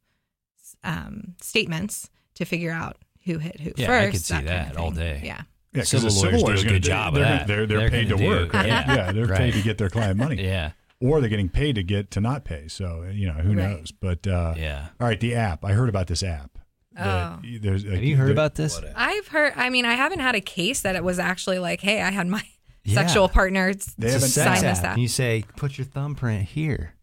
um, statements to figure out who hit who Yeah, first. I could see kind of that all day. Yeah. Yeah, 'cause Civil the lawyers do lawyer's a gonna- good job they're, that. They're, they're, They're paid to gonna do- work. right? *laughs* yeah. yeah, they're Right. paid to get their client money. *laughs* Yeah, Or they're getting paid to get to not pay. So, you know, who Right. knows? But uh, yeah. all right, the app. I heard about this app. that Oh. there's, Have you heard about this? I've heard. I mean, I haven't had a case that it was actually like, "Hey, I had my *laughs* Yeah. sexual partner They haven't- sign sex this app. app." And you say, put your thumbprint here,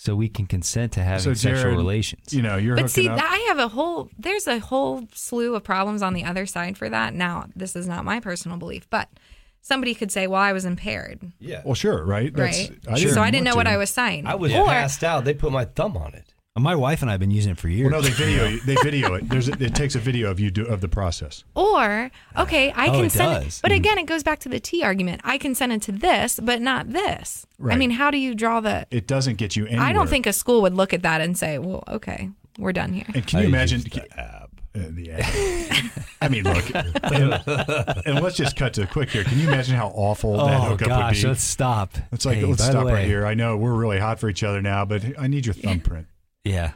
so we can consent to having So, sexual relations. You know, you're But see, up. I have a whole. There's a whole slew of problems on the other side for that. Now, this is not my personal belief, but somebody could say, "Well, I was impaired." Yeah. well, sure, right? right. I so I didn't want know what. I was signing. I was or, passed out. They put my thumb on it. My wife and I have been using it for years. Well, no, they video *laughs* they video it. There's a, it takes a video of you do, of the process. Or okay, I Oh, can it send does. it. But again, it goes back to the T argument. I can send it to this, but not this. Right. I mean, how do you draw the? It doesn't get you anywhere. I don't think a school would look at that and say, "Well, okay, we're done here." And can I you use imagine? the app. Uh, the app. I mean, look, and, and let's just cut to quick here. Can you imagine how awful that oh hookup gosh, would be? Gosh, let's stop. It's like Hey, let's by the stop right here. I know we're really hot for each other now, but I need your thumbprint. Yeah,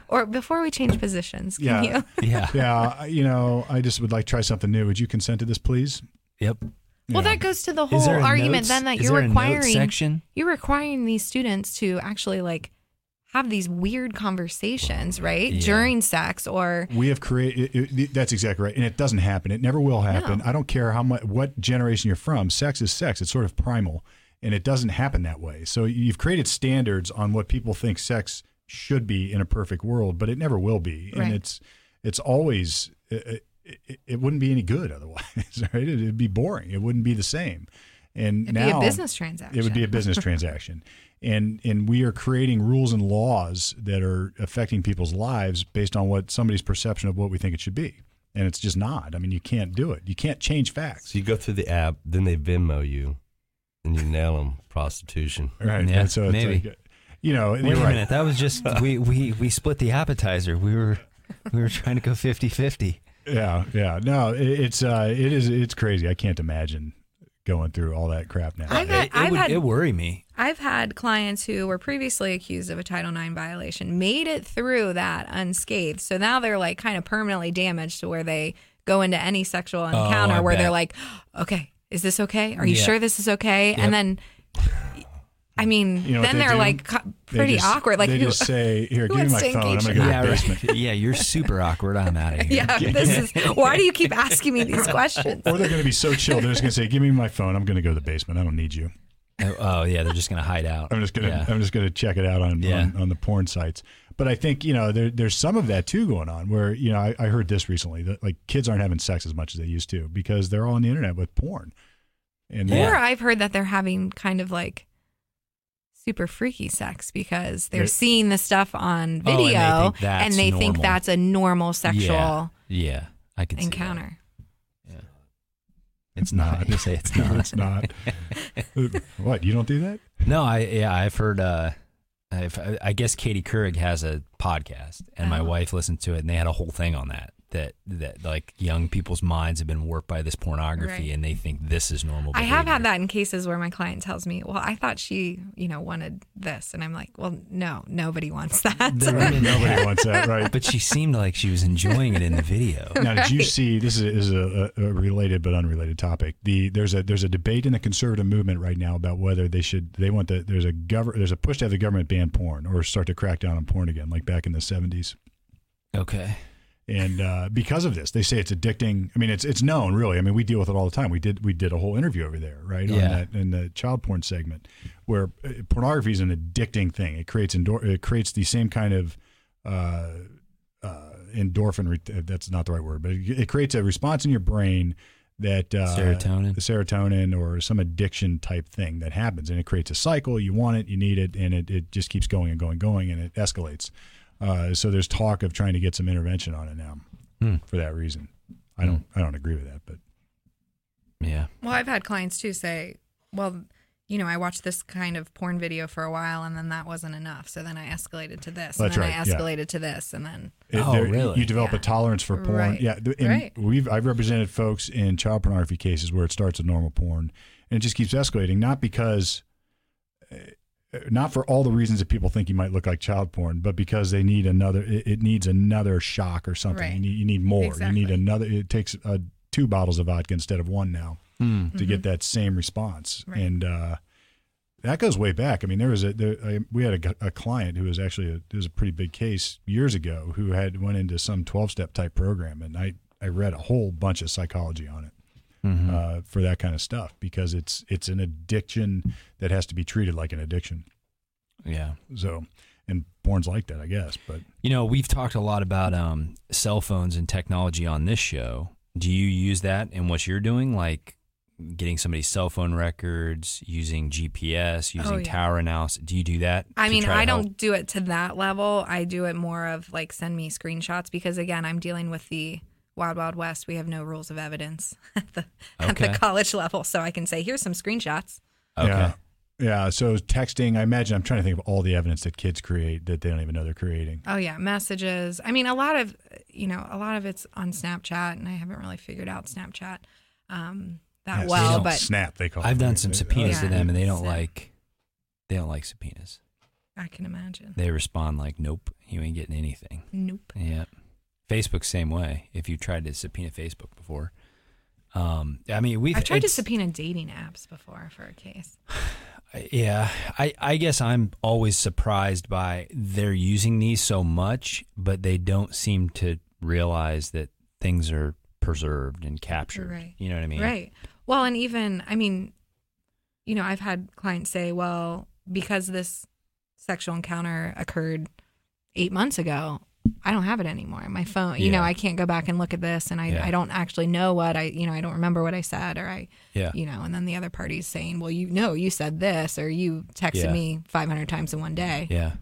Or before we change positions, can Yeah. you? yeah, *laughs* Yeah, you know, I just would like to try something new. Would you consent to this, please? yep. Well, Yeah. that goes to the whole argument notes- then that is you're there a note requiring section? you're requiring these students to actually like have these weird conversations, right? Yeah. During sex or We have created. That's exactly right, and it doesn't happen. It never will happen. No. I don't care how much, what generation you're from. Sex is sex. It's sort of primal, and it doesn't happen that way. So you've created standards on what people think sex should be in a perfect world, but it never will be, and it's it's always. It, it, it wouldn't be any good otherwise, *laughs* right? It'd be boring. It wouldn't be the same. And it'd now be a business transaction. it would be a business *laughs* transaction. And and we are creating rules and laws that are affecting people's lives based on what somebody's perception of what we think it should be. And it's just not. I mean, you can't do it. You can't change facts. So you go through the app, then they Venmo you, and you nail them prostitution. Right. Yeah, and so it's maybe. like, you know, Wait you're a right. minute. That was just we, we we split the appetizer. We were we were trying to go 50-50. Yeah, yeah. No, it, it's uh it is it's crazy. I can't imagine going through all that crap now. I've had, It, it I've would had it worry me. I've had clients who were previously accused of a Title IX violation, made it through that unscathed. So now they're like kind of permanently damaged to where they go into any sexual encounter Oh, I where they're like, okay, is this okay? Are you Yeah. sure this is okay? Yep. And then, I mean, You know then they they're do? like co- They pretty just- awkward. Like, they who, just *laughs* say, "Here, give me my phone. I'm gonna go to Yeah, the basement." right. yeah, you're super awkward. I'm out of here. yeah, *laughs* this is why do you keep asking me these questions? Or they're going to be so chill. They're just going to say, "Give me my phone. I'm going to go to the basement. I don't need you." Oh, oh, yeah, they're just gonna hide out. I'm just gonna Yeah. I'm just gonna check it out on, Yeah. on on the porn sites. But I think you know there, there's some of that too going on where you know I, I heard this recently that like kids aren't having sex as much as they used to because they're all on the internet with porn. And Yeah. Or I've heard that they're having kind of like super freaky sex because they're Yeah. seeing the stuff on Oh, and they video think that's and they think normal. that's a normal sexual Yeah, yeah, I can see that. encounter. It's not. I can say it's not. it's not. *laughs* what you don't do that? No, I yeah, I've heard. uh I've, I guess Katie Couric has a podcast, and my Oh. wife listened to it, and they had a whole thing on that. That that like young people's minds have been warped by this pornography, Right. and they think this is normal. I have had that in cases where my client tells me, "Well, I thought she, you know, wanted this," and I'm like, "Well, no, nobody wants that." The *laughs* women- Nobody wants that, right? but she seemed like she was enjoying it in the video. *laughs* Now, did you see? This is, is a, a related but unrelated topic. The there's a there's a debate in the conservative movement right now about whether they should they want the there's a gov there's a push to have the government ban porn or start to crack down on porn again, like back in the 70s. Okay. And uh, because of this, they say it's addicting. I mean, it's it's known, really. I mean, we deal with it all the time. We did we did a whole interview over there, right? On that in the child porn segment, where uh, pornography is an addicting thing. It creates endor- it creates the same kind of uh, uh, endorphin. Re- that's not the right word, but it, it creates a response in your brain that uh, Serotonin. the serotonin or some addiction type thing that happens, and it creates a cycle. You want it, you need it, and it, it just keeps going and going, going, and it escalates. Uh, so there's talk of trying to get some intervention on it now Hmm. for that reason. I don't I don't agree with that, but Yeah. Well, I've had clients too say, "Well, you know, I watched this kind of porn video for a while, and then that wasn't enough. So then I escalated to this, That's and then I right, yeah. escalated to this, and then it, Oh, there- really? you develop Yeah. a tolerance for porn. Right. Yeah, and Right. we've I've represented folks in child pornography cases where it starts with normal porn and it just keeps escalating, not because not for all the reasons that people think you might look like child porn, but because they need another. It, it needs another shock or something. Right. You need you need more. You need another. It takes uh, two bottles of vodka instead of one now. Hmm. to get that same response. Right. And uh, that goes way back. I mean, there was a there, I, we had a, a client who was actually a, it was a pretty big case years ago who had went into some twelve step type program, and I I read a whole bunch of psychology on it. Mhm. Uh, for that kind of stuff because it's it's an addiction that has to be treated like an addiction. yeah. So, and porn's like that, I guess. But You know, we've talked a lot about um, cell phones and technology on this show. Do you use that in what you're doing? Like, getting somebody's cell phone records, using GPS, using Oh, yeah. tower analysis. Do you do that? I mean, I don't help? do it to that level. I do it more of like send me screenshots because again, I'm dealing with the wild wild west. We have no rules of evidence *laughs* at the at the college level, so I can say here's some screenshots. Okay. Yeah. Yeah. So texting, I imagine, I'm trying to think of all the evidence that kids create that they don't even know they're creating. Oh yeah, messages. I mean, a lot of you know, a lot of it's on Snapchat, and I haven't really figured out Snapchat um, that Yes, well. But snap, they call it. I've done some They- subpoenas to Yeah. them, and they don't Snap. like they don't like subpoenas. I can imagine. They respond like, "Nope, you ain't getting anything." Nope. Yeah. Facebook same way. If you tried to subpoena Facebook before, um, I mean, we've I've tried to subpoena dating apps before for a case. *sighs* Yeah, I, I guess I'm always surprised by they're using these so much, but they don't seem to realize that things are preserved and captured. Right. You know what I mean? Right. Well, and even, I mean, you know, I've had clients say, well, because this sexual encounter occurred eight months ago, I don't have it anymore. My phone, you know, I can't go back and look at this and I, Yeah. I don't actually know what I, you know, I don't remember what I said or I, Yeah. you know, and then the other party's saying, well, you know, you said this or you texted Yeah. me 500 times in one day. Yeah.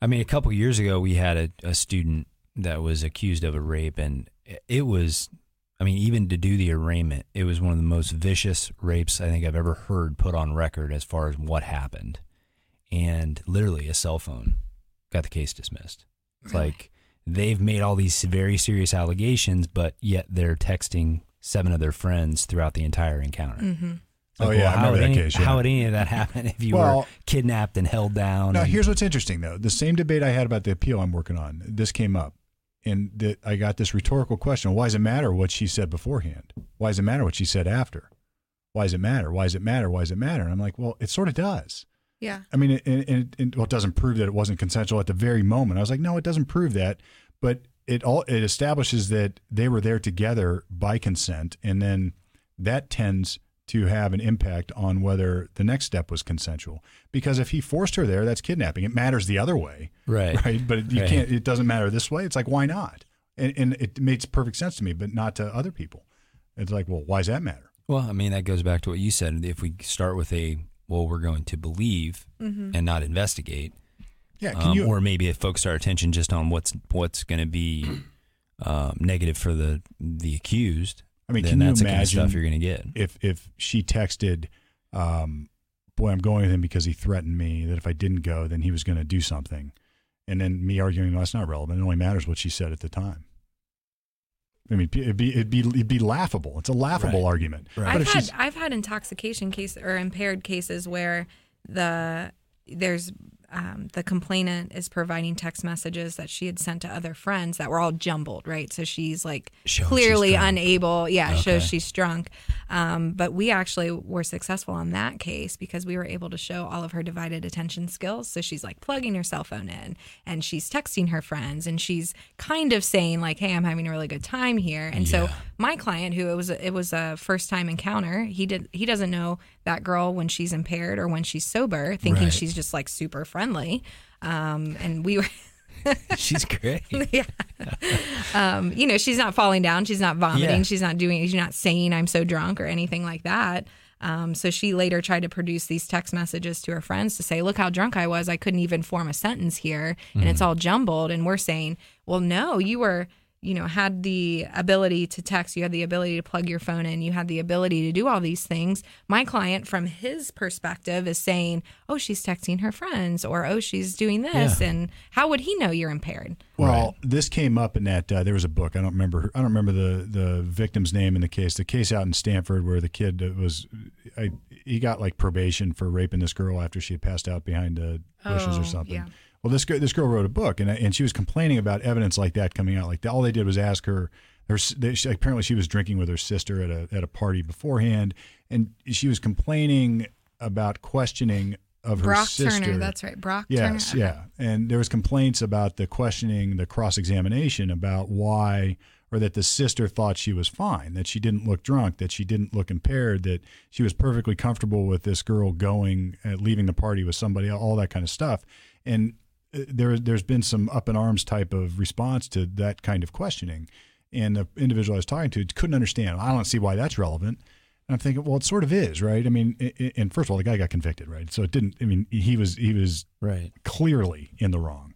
I mean, a couple years ago, we had a, a student that was accused of a rape, and it was, I mean, even to do the arraignment, it was one of the most vicious rapes I think I've ever heard put on record as far as what happened. And literally, a cell phone got the case dismissed. It's Really? like they've made all these very serious allegations, but yet they're texting seven of their friends throughout the entire encounter. Mm-hmm. Like, Oh, yeah, well, I how remember would that any, case, yeah. How would any of that happen if you were kidnapped and held down? Now, and- here's what's interesting, though. The same debate I had about the appeal I'm working on, this came up. And the, I got this rhetorical question why does it matter what she said beforehand? Why does it matter what she said after? Why does it matter? Why does it matter? Why does it matter? And I'm like, well, it sort of does. Yeah. I mean, it, it, it, it- well, it doesn't prove that it wasn't consensual at the very moment. I was like, no, it doesn't prove that, but it all it establishes that they were there together by consent, and then that tends to have an impact on whether the next step was consensual. Because if he forced her there, that's kidnapping. It matters the other way, right. *laughs* right? But you Right. can't. It doesn't matter this way. It's like why not? And, and it makes perfect sense to me, but not to other people. It's like, well, why does that matter? Well, I mean, that goes back to what you said. If we start with a, well, we're going to believe and not investigate, Yeah, can um, you? or maybe focus our attention just on what's what's going to be *clears throat* um, negative for the the accused. I mean, then can you that's the kind of stuff you're going to get. if if she texted, um, "Boy, I'm going with him because he threatened me that if I didn't go, then he was going to do something," and then me arguing, "No, that's not relevant. It only matters what she said at the time." I mean, it'd be it'd be it'd be laughable. It's a laughable Right. argument. Right. But I've had I've had intoxication cases or impaired cases where the there's um, the complainant is providing text messages that she had sent to other friends that were all jumbled, right? So she's like Showing clearly she's unable. Yeah, Okay. shows she's drunk. Um, but we actually were successful on that case because we were able to show all of her divided attention skills. So she's like plugging her cell phone in and she's texting her friends and she's kind of saying like, "Hey, I'm having a really good time here." And so my client who it was it was a first time encounter he did he doesn't know that girl when she's impaired or when she's sober thinking Right. she's just like super friendly um and we were *laughs* She's great. *laughs* yeah um you know she's not falling down she's not vomiting Yeah. she's not doing she's not saying i'm so drunk or anything like that um, so she later tried to produce these text messages to her friends to say, "Look how drunk I was. I couldn't even form a sentence here, and it's all jumbled." And we're saying, "Well, no, you were, you know, had the ability to text. You had the ability to plug your phone in. You had the ability to do all these things." My client, from his perspective, is saying, "Oh, she's texting her friends," or "Oh, she's doing this," Yeah. and how would he know you're impaired? Well, this came up in that uh, there was a book. I don't remember. I don't remember the the victim's name in the case. The case out in Stanford where the kid was, I, he got like probation for raping this girl after she had passed out behind the bushes Oh, or something. yeah. Well, this girl, this girl wrote a book, and and she was complaining about evidence like that coming out. Like all they did was ask her. Her, they, she, apparently, she was drinking with her sister at a at a party beforehand, and she was complaining about questioning of her Brock sister. Turner, that's right, Brock Yes, Turner. yeah. And there was complaints about the questioning, the cross-examination about why or that the sister thought she was fine, that she didn't look drunk, that she didn't look impaired, that she was perfectly comfortable with this girl going uh, leaving the party with somebody, all that kind of stuff. And Uh, there there's been some up in arms type of response to that kind of questioning. And the individual I was talking to couldn't understand. I don't see why that's relevant. And I'm thinking, well, it sort of is, right? I mean, and first of all, the guy got convicted, right? So it didn't. I mean, he was he was Right. clearly in the wrong.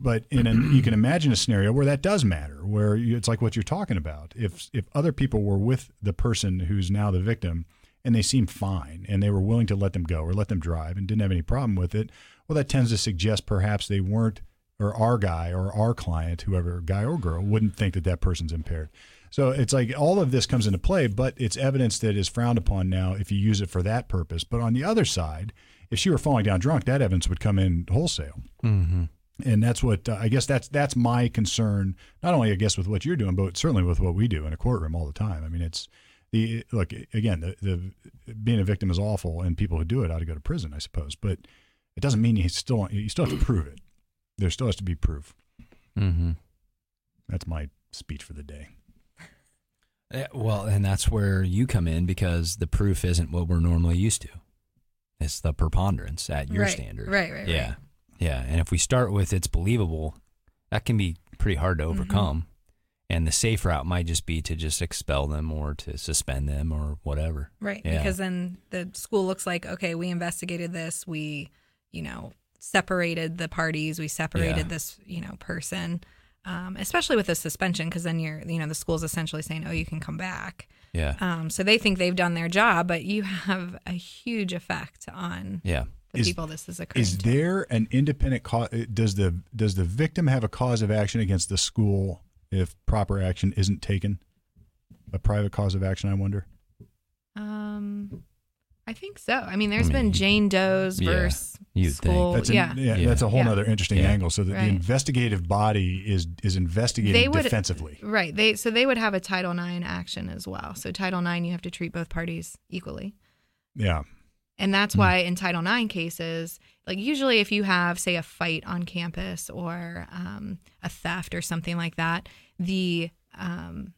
But in an, you can imagine a scenario where that does matter, where you, it's like what you're talking about. If if other people were with the person who's now the victim and they seem fine and they were willing to let them go or let them drive and didn't have any problem with it, well, that tends to suggest perhaps they weren't, or our guy or our client, whoever, guy or girl, wouldn't think that that person's impaired. So it's like all of this comes into play, but it's evidence that is frowned upon now if you use it for that purpose. But on the other side, if she were falling down drunk, that evidence would come in wholesale Mm-hmm. and that's what uh, I guess that's that's my concern. Not only I guess with what you're doing, but certainly with what we do in a courtroom all the time. I mean, it's the look again. The, the being a victim is awful, and people who do it ought to go to prison, I suppose. But it doesn't mean you still you still have to prove it. There still has to be proof. Mm-hmm. That's my speech for the day. Well, and that's where you come in because the proof isn't what we're normally used to. It's the preponderance at your Right, standard. right, right, Yeah. right. Yeah. And if we start with it's believable, that can be pretty hard to Mm-hmm. overcome. And the safe route might just be to just expel them or to suspend them or whatever. Right. Yeah. Because then the school looks like, okay, we investigated this. We, you know, separated the parties. We separated Yeah. this, you know, person. Um, especially with the suspension, because then you're, you know, the school's essentially saying, oh, you can come back. Yeah. Um, so they think they've done their job, but you have a huge effect on Yeah. the Is- people this is occurring Is to. there an independent cause? Does the does the victim have a cause of action against the school if proper action isn't taken? A private cause of action, I wonder. Um, I think so. I mean, there's I mean, been Jane Doe's yeah, versus you'd think. school. That's an, yeah. yeah, Yeah. that's a whole Yeah. other interesting Yeah. angle. So that Right. the investigative body is is investigating They would- defensively. Right. They so they would have a Title IX action as well. So Title IX, you have to treat both parties equally. Yeah, And that's Hmm. why in Title IX cases, like usually if you have, say, a fight on campus or um, a theft or something like that, the um,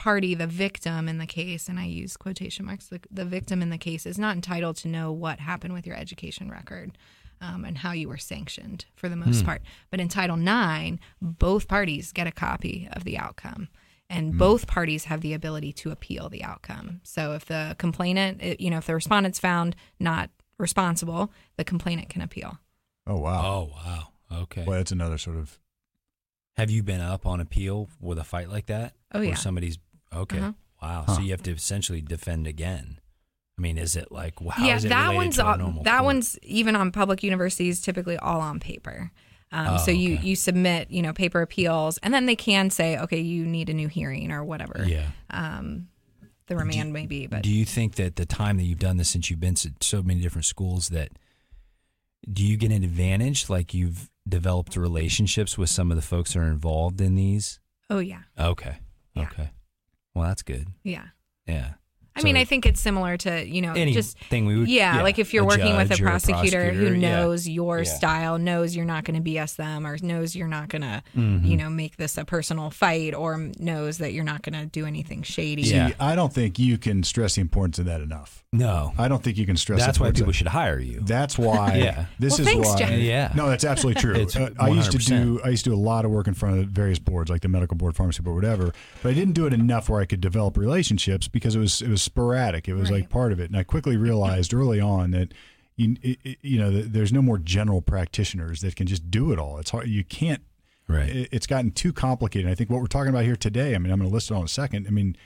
party, the victim in the case, and I use quotation marks, the, the victim in the case is not entitled to know what happened with your education record. Um, and how you were sanctioned for the most part. But in Title IX, both parties get a copy of the outcome and both parties have the ability to appeal the outcome. So if the complainant, you know, if the respondent's found not responsible, the complainant can appeal. Oh wow. Oh, wow. Okay. Well, that's another sort of. Have you been up on appeal with a fight like that? Oh, Where yeah. somebody's okay. Uh-huh. Wow. Huh. So you have to essentially defend again. I mean, is it like how yeah, is it that related one's to a all, that court? one's even on public universities typically all on paper. Um, Oh, so you okay. you submit you know paper appeals, and then they can say, okay, you need a new hearing or whatever. Yeah. Um, the remand may be, but do you think that the time that you've done this since you've been to so many different schools that do you get an advantage like you've developed relationships with some of the folks that are involved in these? oh yeah, Okay. Yeah. Okay. Well, that's good. yeah. Yeah. I mean, I think it's similar to you know just thing we would yeah, like if you're working with a judge or prosecutor, who yeah. knows your Yeah. style, knows you're not going to BS them, or knows you're not going to, Mhm. you know, make this a personal fight, or knows that you're not going to do anything shady. Yeah. See, I don't think you can stress the importance of that enough. No. I don't think you can stress. That's why people of- should hire you. That's why. *laughs* Yeah. This Well, is thanks, why. Jeff. Yeah. No, that's absolutely true. *laughs* It's Uh, I used to do. I used to do a lot of work in front of various boards, like the medical board, pharmacy board, whatever. But I didn't do it enough where I could develop relationships because it was it was sporadic. It was Right. like part of it, and I quickly realized early on that. You, it, it- you know, there's no more general practitioners that can just do it all. It's hard. You can't Right. it- it's gotten too complicated. I think what we're talking about here today, I mean, I'm going to list it all in a second. I mean,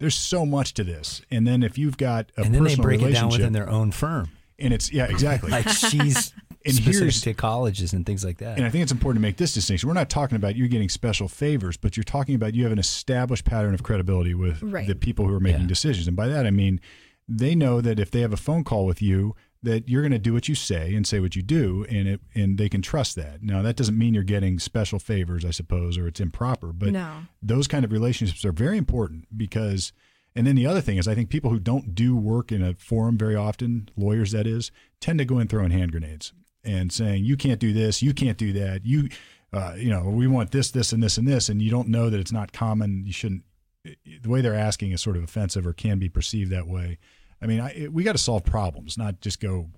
there's so much to this. And then if you've got a and then they personal break it down within their own firm. And it's yeah, exactly. Like she's *laughs* And specific here's- to colleges and things like that. and I think it's important to make this distinction. We're not talking about you getting special favors, but you're talking about you have an established pattern of credibility with Right. the people who are making Yeah. decisions. And by that I mean they know that if they have a phone call with you, that you're going to do what you say and say what you do, and it and they can trust that. Now that doesn't mean you're getting special favors, I suppose, or it's improper. But No. those kind of relationships are very important because and then the other thing is i think people who don't do work in a forum very often lawyers that is tend to go in throwing hand grenades and saying you can't do this you can't do that you uh, you know we want this this and this and this and you don't know that it's not common you shouldn't the way they're asking is sort of offensive or can be perceived that way i mean I, we got to solve problems not just go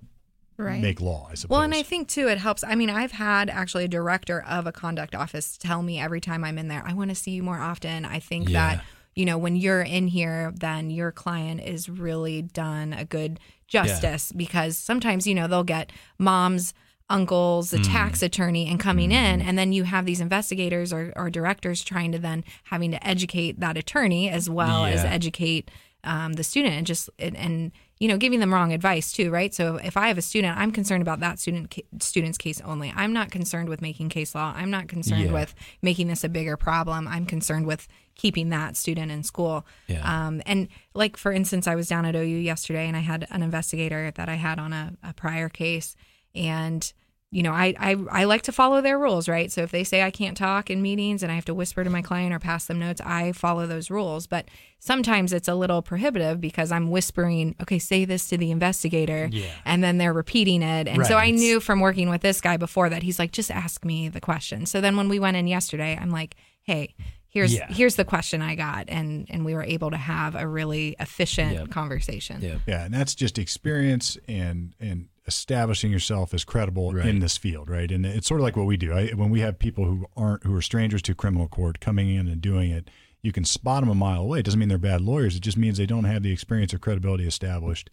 Right. make law i suppose Well, and I think too, it helps. I mean, I've had actually a director of a conduct office tell me every time I'm in there, I want to see you more often. I think Yeah. that you know, when you're in here, then your client is really done a good justice because sometimes, you know, they'll get mom's uncles, a tax attorney, and coming in, and then you have these investigators or, or directors trying to then having to educate that attorney as well as educate um, the student and just and, and you know giving them wrong advice too, right? So if I have a student, I'm concerned about that student student's case only. I'm not concerned with making case law. I'm not concerned Yeah. with making this a bigger problem. I'm concerned with keeping that student in school. Yeah. Um, and like for instance, I was down at OU yesterday and I had an investigator that I had on a, a prior case, and you know, I, I I like to follow their rules, right? So if they say I can't talk in meetings and I have to whisper to my client or pass them notes, I follow those rules. But sometimes it's a little prohibitive because I'm whispering, okay, say this to the investigator, Yeah. and then they're repeating it. And so I knew from working with this guy before that he's like, just ask me the question. So then when we went in yesterday, I'm like, hey, here's Yeah. here's the question I got, and and we were able to have a really efficient Yep. conversation. Yeah. Yeah, and that's just experience and and establishing yourself as credible Right. in this field, right? And it's sort of like what we do. I, when we have people who aren't who are strangers to criminal court coming in and doing it, you can spot them a mile away. It doesn't mean they're bad lawyers. It just means they don't have the experience or credibility established.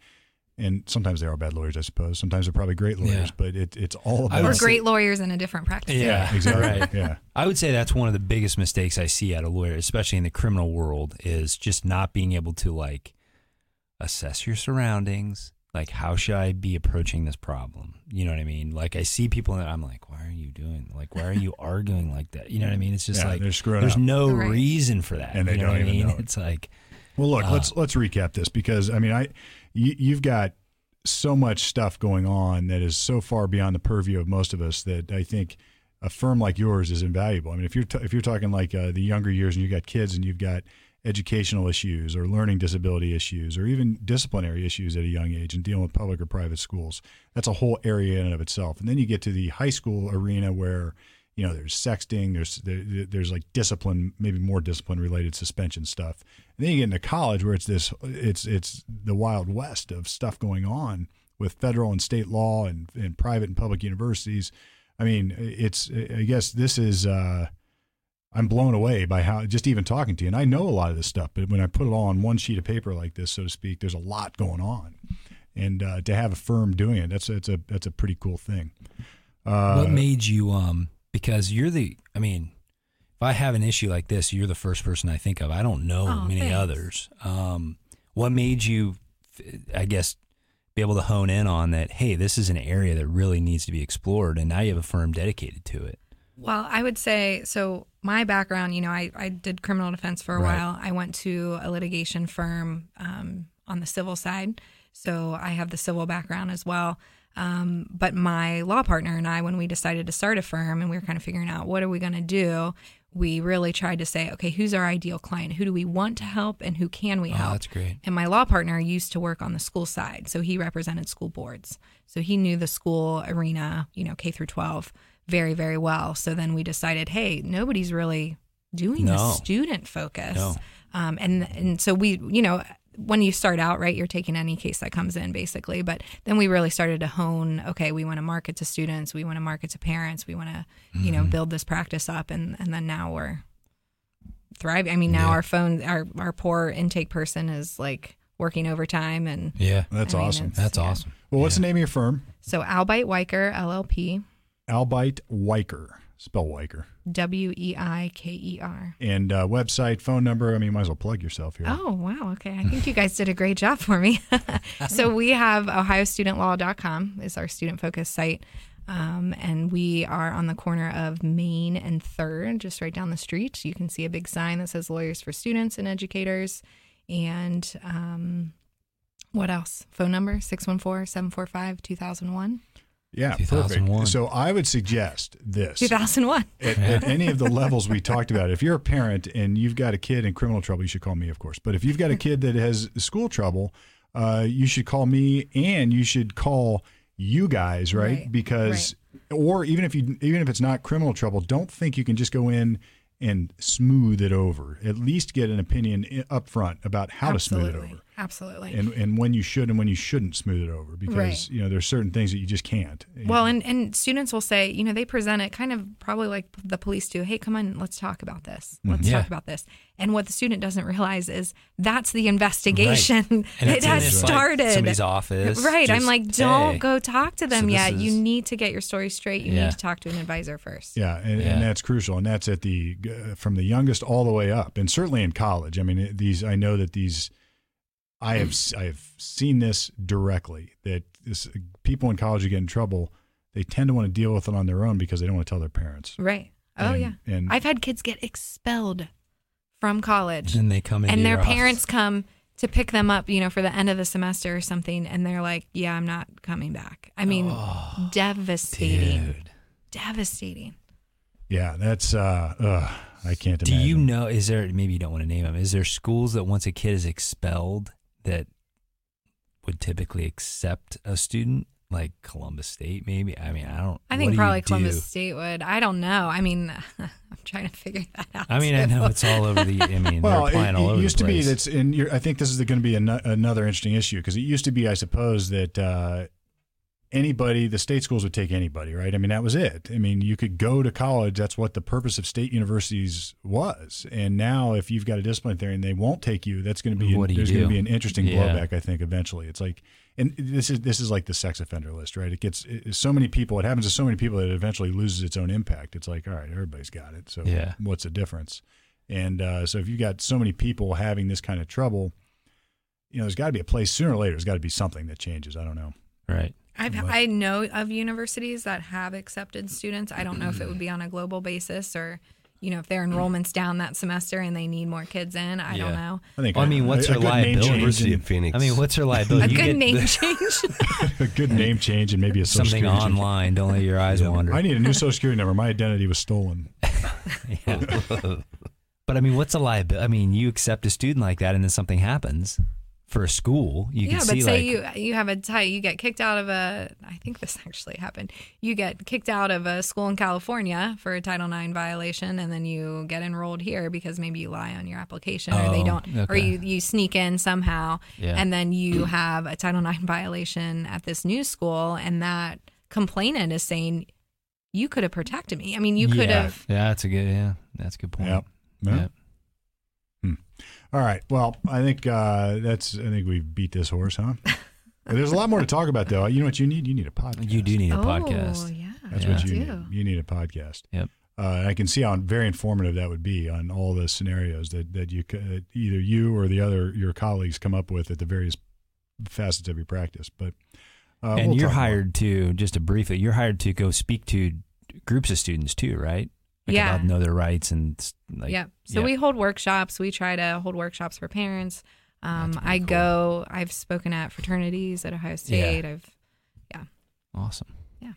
And sometimes they are bad lawyers, I suppose. Sometimes they're probably great lawyers, Yeah. but it, it's all I about Or would great lawyers in a different practice. Yeah, exactly. Right. Yeah, I would say that's one of the biggest mistakes I see out of lawyers, especially in the criminal world, is just not being able to like assess your surroundings. Like, how should I be approaching this problem? You know what I mean? Like, I see people that I'm like, why are you doing? Like, why are you *laughs* arguing like that? You know what I mean? It's just Yeah, like they're screwing there's up. no Right. reason for that, And they you know don't what I even mean? know *laughs* it. It's like, Well, look, Uh, let's let's recap this because I mean, I you, you've got so much stuff going on that is so far beyond the purview of most of us that I think a firm like yours is invaluable. I mean, if you're t- if you're talking like uh, the younger years and you've got kids and you've got educational issues or learning disability issues or even disciplinary issues at a young age and dealing with public or private schools, that's a whole area in and of itself. And then you get to the high school arena where you know there's sexting there's there, there's like discipline maybe more discipline related suspension stuff then you get into college where it's this it's it's the wild west of stuff going on with federal and state law and, and private and public universities. I mean it's i guess this is uh i'm blown away by how just even talking to you and i know a lot of this stuff but when i put it all on one sheet of paper like this so to speak there's a lot going on. And uh, to have a firm doing it that's that's a that's a pretty cool thing. Uh, what made you um because you're the I mean if I have an issue like this you're the first person I think of I don't know Oh, many thanks. others um what made you I guess be able to hone in on that hey this is an area that really needs to be explored and now you have a firm dedicated to it Well, I would say so. My background, you know, I, I did criminal defense for a Right. while. I went to a litigation firm um, on the civil side. So I have the civil background as well. Um, but my law partner and I, when we decided to start a firm and we were kind of figuring out what are we going to do, we really tried to say, okay, who's our ideal client? Who do we want to help and who can we oh help? that's great And my law partner used to work on the school side, so he represented school boards. So he knew the school arena, you know, K through 12 very very well. So then we decided, hey, nobody's really doing the student focus. No. Um, and and so we, you know, when you start out, right, you're taking any case that comes in basically. But then we really started to hone, okay, we want to market to students, we want to market to parents, we want to, you Mm-hmm. know, build this practice up and and then now we're thriving. I mean, now Yeah. our phone our our poor intake person is like working overtime and yeah that's I mean, awesome that's yeah. awesome well what's Yeah. the name of your firm So Albeit Weiker LLP, albeit weiker spell weiker W E I K E R. and uh, website, phone number. I mean, you might as well plug yourself here. Oh, wow. Okay. I think you guys did a great job for me. *laughs* so we have ohiostudentlaw.com is our student focused site. Um, and we are on the corner of Main and Third, just right down the street. You can see a big sign that says Lawyers for Students and Educators. And um, what else? Phone number 614 745 2001. Yeah, 2001. perfect. So I would suggest this 2001. at, at any of the levels we talked about. If you're a parent and you've got a kid in criminal trouble, you should call me, of course. But if you've got a kid that has school trouble, uh, you should call me, and you should call you guys, right? Right, Because, or even if you, even if it's not criminal trouble, don't think you can just go in and smooth it over. At least get an opinion i- up front about how to smooth it over. Absolutely. and and when you should and when you shouldn't smooth it over because Right. you know there's certain things that you just can't. Well, and, and students will say, you know, they present it kind of probably like the police do. Hey, come on, let's talk about this. Let's Yeah. talk about this. And what the student doesn't realize is that's the investigation. And *laughs* it has his, like, started. somebody's office. Right. I'm like, don't hey. go talk to them So this yet. You need to get your story straight. You Yeah. need to talk to an advisor first. Yeah, and, Yeah. and that's crucial, and that's at the uh, from the youngest all the way up, and certainly in college. I mean, these I know that these I have s- I have seen this directly that this people in college who get in trouble, they tend to want to deal with it on their own because they don't want to tell their parents. Right. Oh, And- yeah. and I've had kids get expelled from college. And they come in and their parents come to pick them up, you know, for the end of the semester or something, and they're like, "Yeah, I'm not coming back." I mean, devastating, Dude. devastating. yeah, that's uh, ugh, I can't Do you know? Is there maybe you don't want to name them? Is there schools that once a kid is expelled that would typically accept a student like Columbus State? Maybe. I mean, I don't. I think do you probably do? Columbus State would. I don't know. I mean, *laughs* I'm trying to figure that out. I mean, I know it's all over the. I mean, Well, they're it, applying all it over used the to be that's, and you're, I think this is going to be an, another interesting issue because it used to be, I suppose, that uh, anybody, the state schools would take anybody, right? I mean, that was it. I mean, you could go to college. That's what the purpose of state universities was. And now, if you've got a discipline there and they won't take you, that's going to be What do there's going to be an interesting Yeah. blowback. I think eventually, it's like, and this is this is like the sex offender list, right? It gets it, so many people. It happens to so many people that it eventually loses its own impact. It's like, all right, everybody's got it. So Yeah. what's the difference? And uh, so if you've got so many people having this kind of trouble, you know, there's got to be a place sooner or later. There's got to be something that changes. I don't know. right. I've, I know of universities that have accepted students. I don't know if it would mm. be on a global basis or, you know, if their enrollment's down that semester and they need more kids in. I don't know. I think. Well, I mean, what's a, her a good name liability? change University and- of Phoenix. I mean, what's her liability? A You good get name the- *laughs* change. *laughs* a good name change and maybe a social something security change. online. Don't let your eyes wander. I need a new social security number. My identity was stolen. Yeah. *laughs* but I mean, what's a liability? I mean, you accept a student like that, and then something happens for a school. You yeah, can but say like you you have a tie, you get kicked out of a. I think this actually happened. You get kicked out of a school in California for a Title IX violation, and then you get enrolled here because maybe you lie on your application, or they Oh, don't, or you you sneak in somehow, Yeah. and then you have a Title IX *laughs* violation at this new school, and that complainant is saying. You could have protected me. I mean, you could yeah. have. Yeah, that's a good. Yeah, that's a good point. Yep. Yeah. Yep. All right. Well, I think uh, that's. I think we've beat this horse, huh? There's a lot more to talk about, though. You know what you need? You need a podcast. You do need a podcast. oh, podcast. yeah. That's Yeah. what you need. You need a podcast. Yep. Uh, I can see how very informative that would be on all the scenarios that that you could, either you or the other your colleagues come up with at the various facets of your practice. But uh, and we'll you're talk more. hired to just to briefly. You're hired to go speak to groups of students too, right? Like Yeah. About know their rights and like. yeah. So yeah. we hold workshops. We try to hold workshops for parents. Um, I cool. go. I've spoken at fraternities at Ohio State. I've yeah. Awesome. Yeah.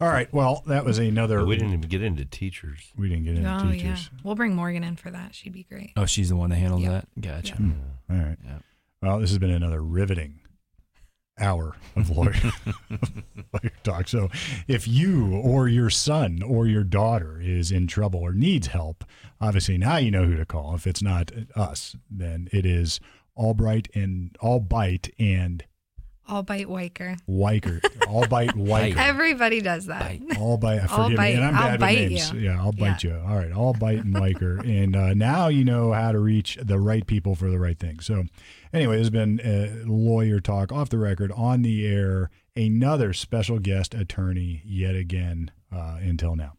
All right. Well, that was another. we didn't even get into teachers. We didn't get into oh yeah. teachers. We'll bring Morgan in for that. She'd be great. Oh, she's the one that handles Yeah. that. Gotcha. Hmm. All right. Yeah. Well, this has been another riveting hour of lawyer, *laughs* lawyer talk. So, if you or your son or your daughter is in trouble or needs help, obviously now you know who to call. If it's not us, then it is Albright and Albright and All bite Weiker. Weiker. bite *laughs* Weiker. Everybody does that. Bite. All bite. I'll Forgive bite- me, and I'm I'll bad bite with names. you. Yeah, I'll bite Yeah. you. All right, all bite and Weiker, *laughs* and uh, now you know how to reach the right people for the right thing. So, anyway, this has been uh, lawyer talk off the record, on the air. Another special guest attorney yet again. Uh, until now.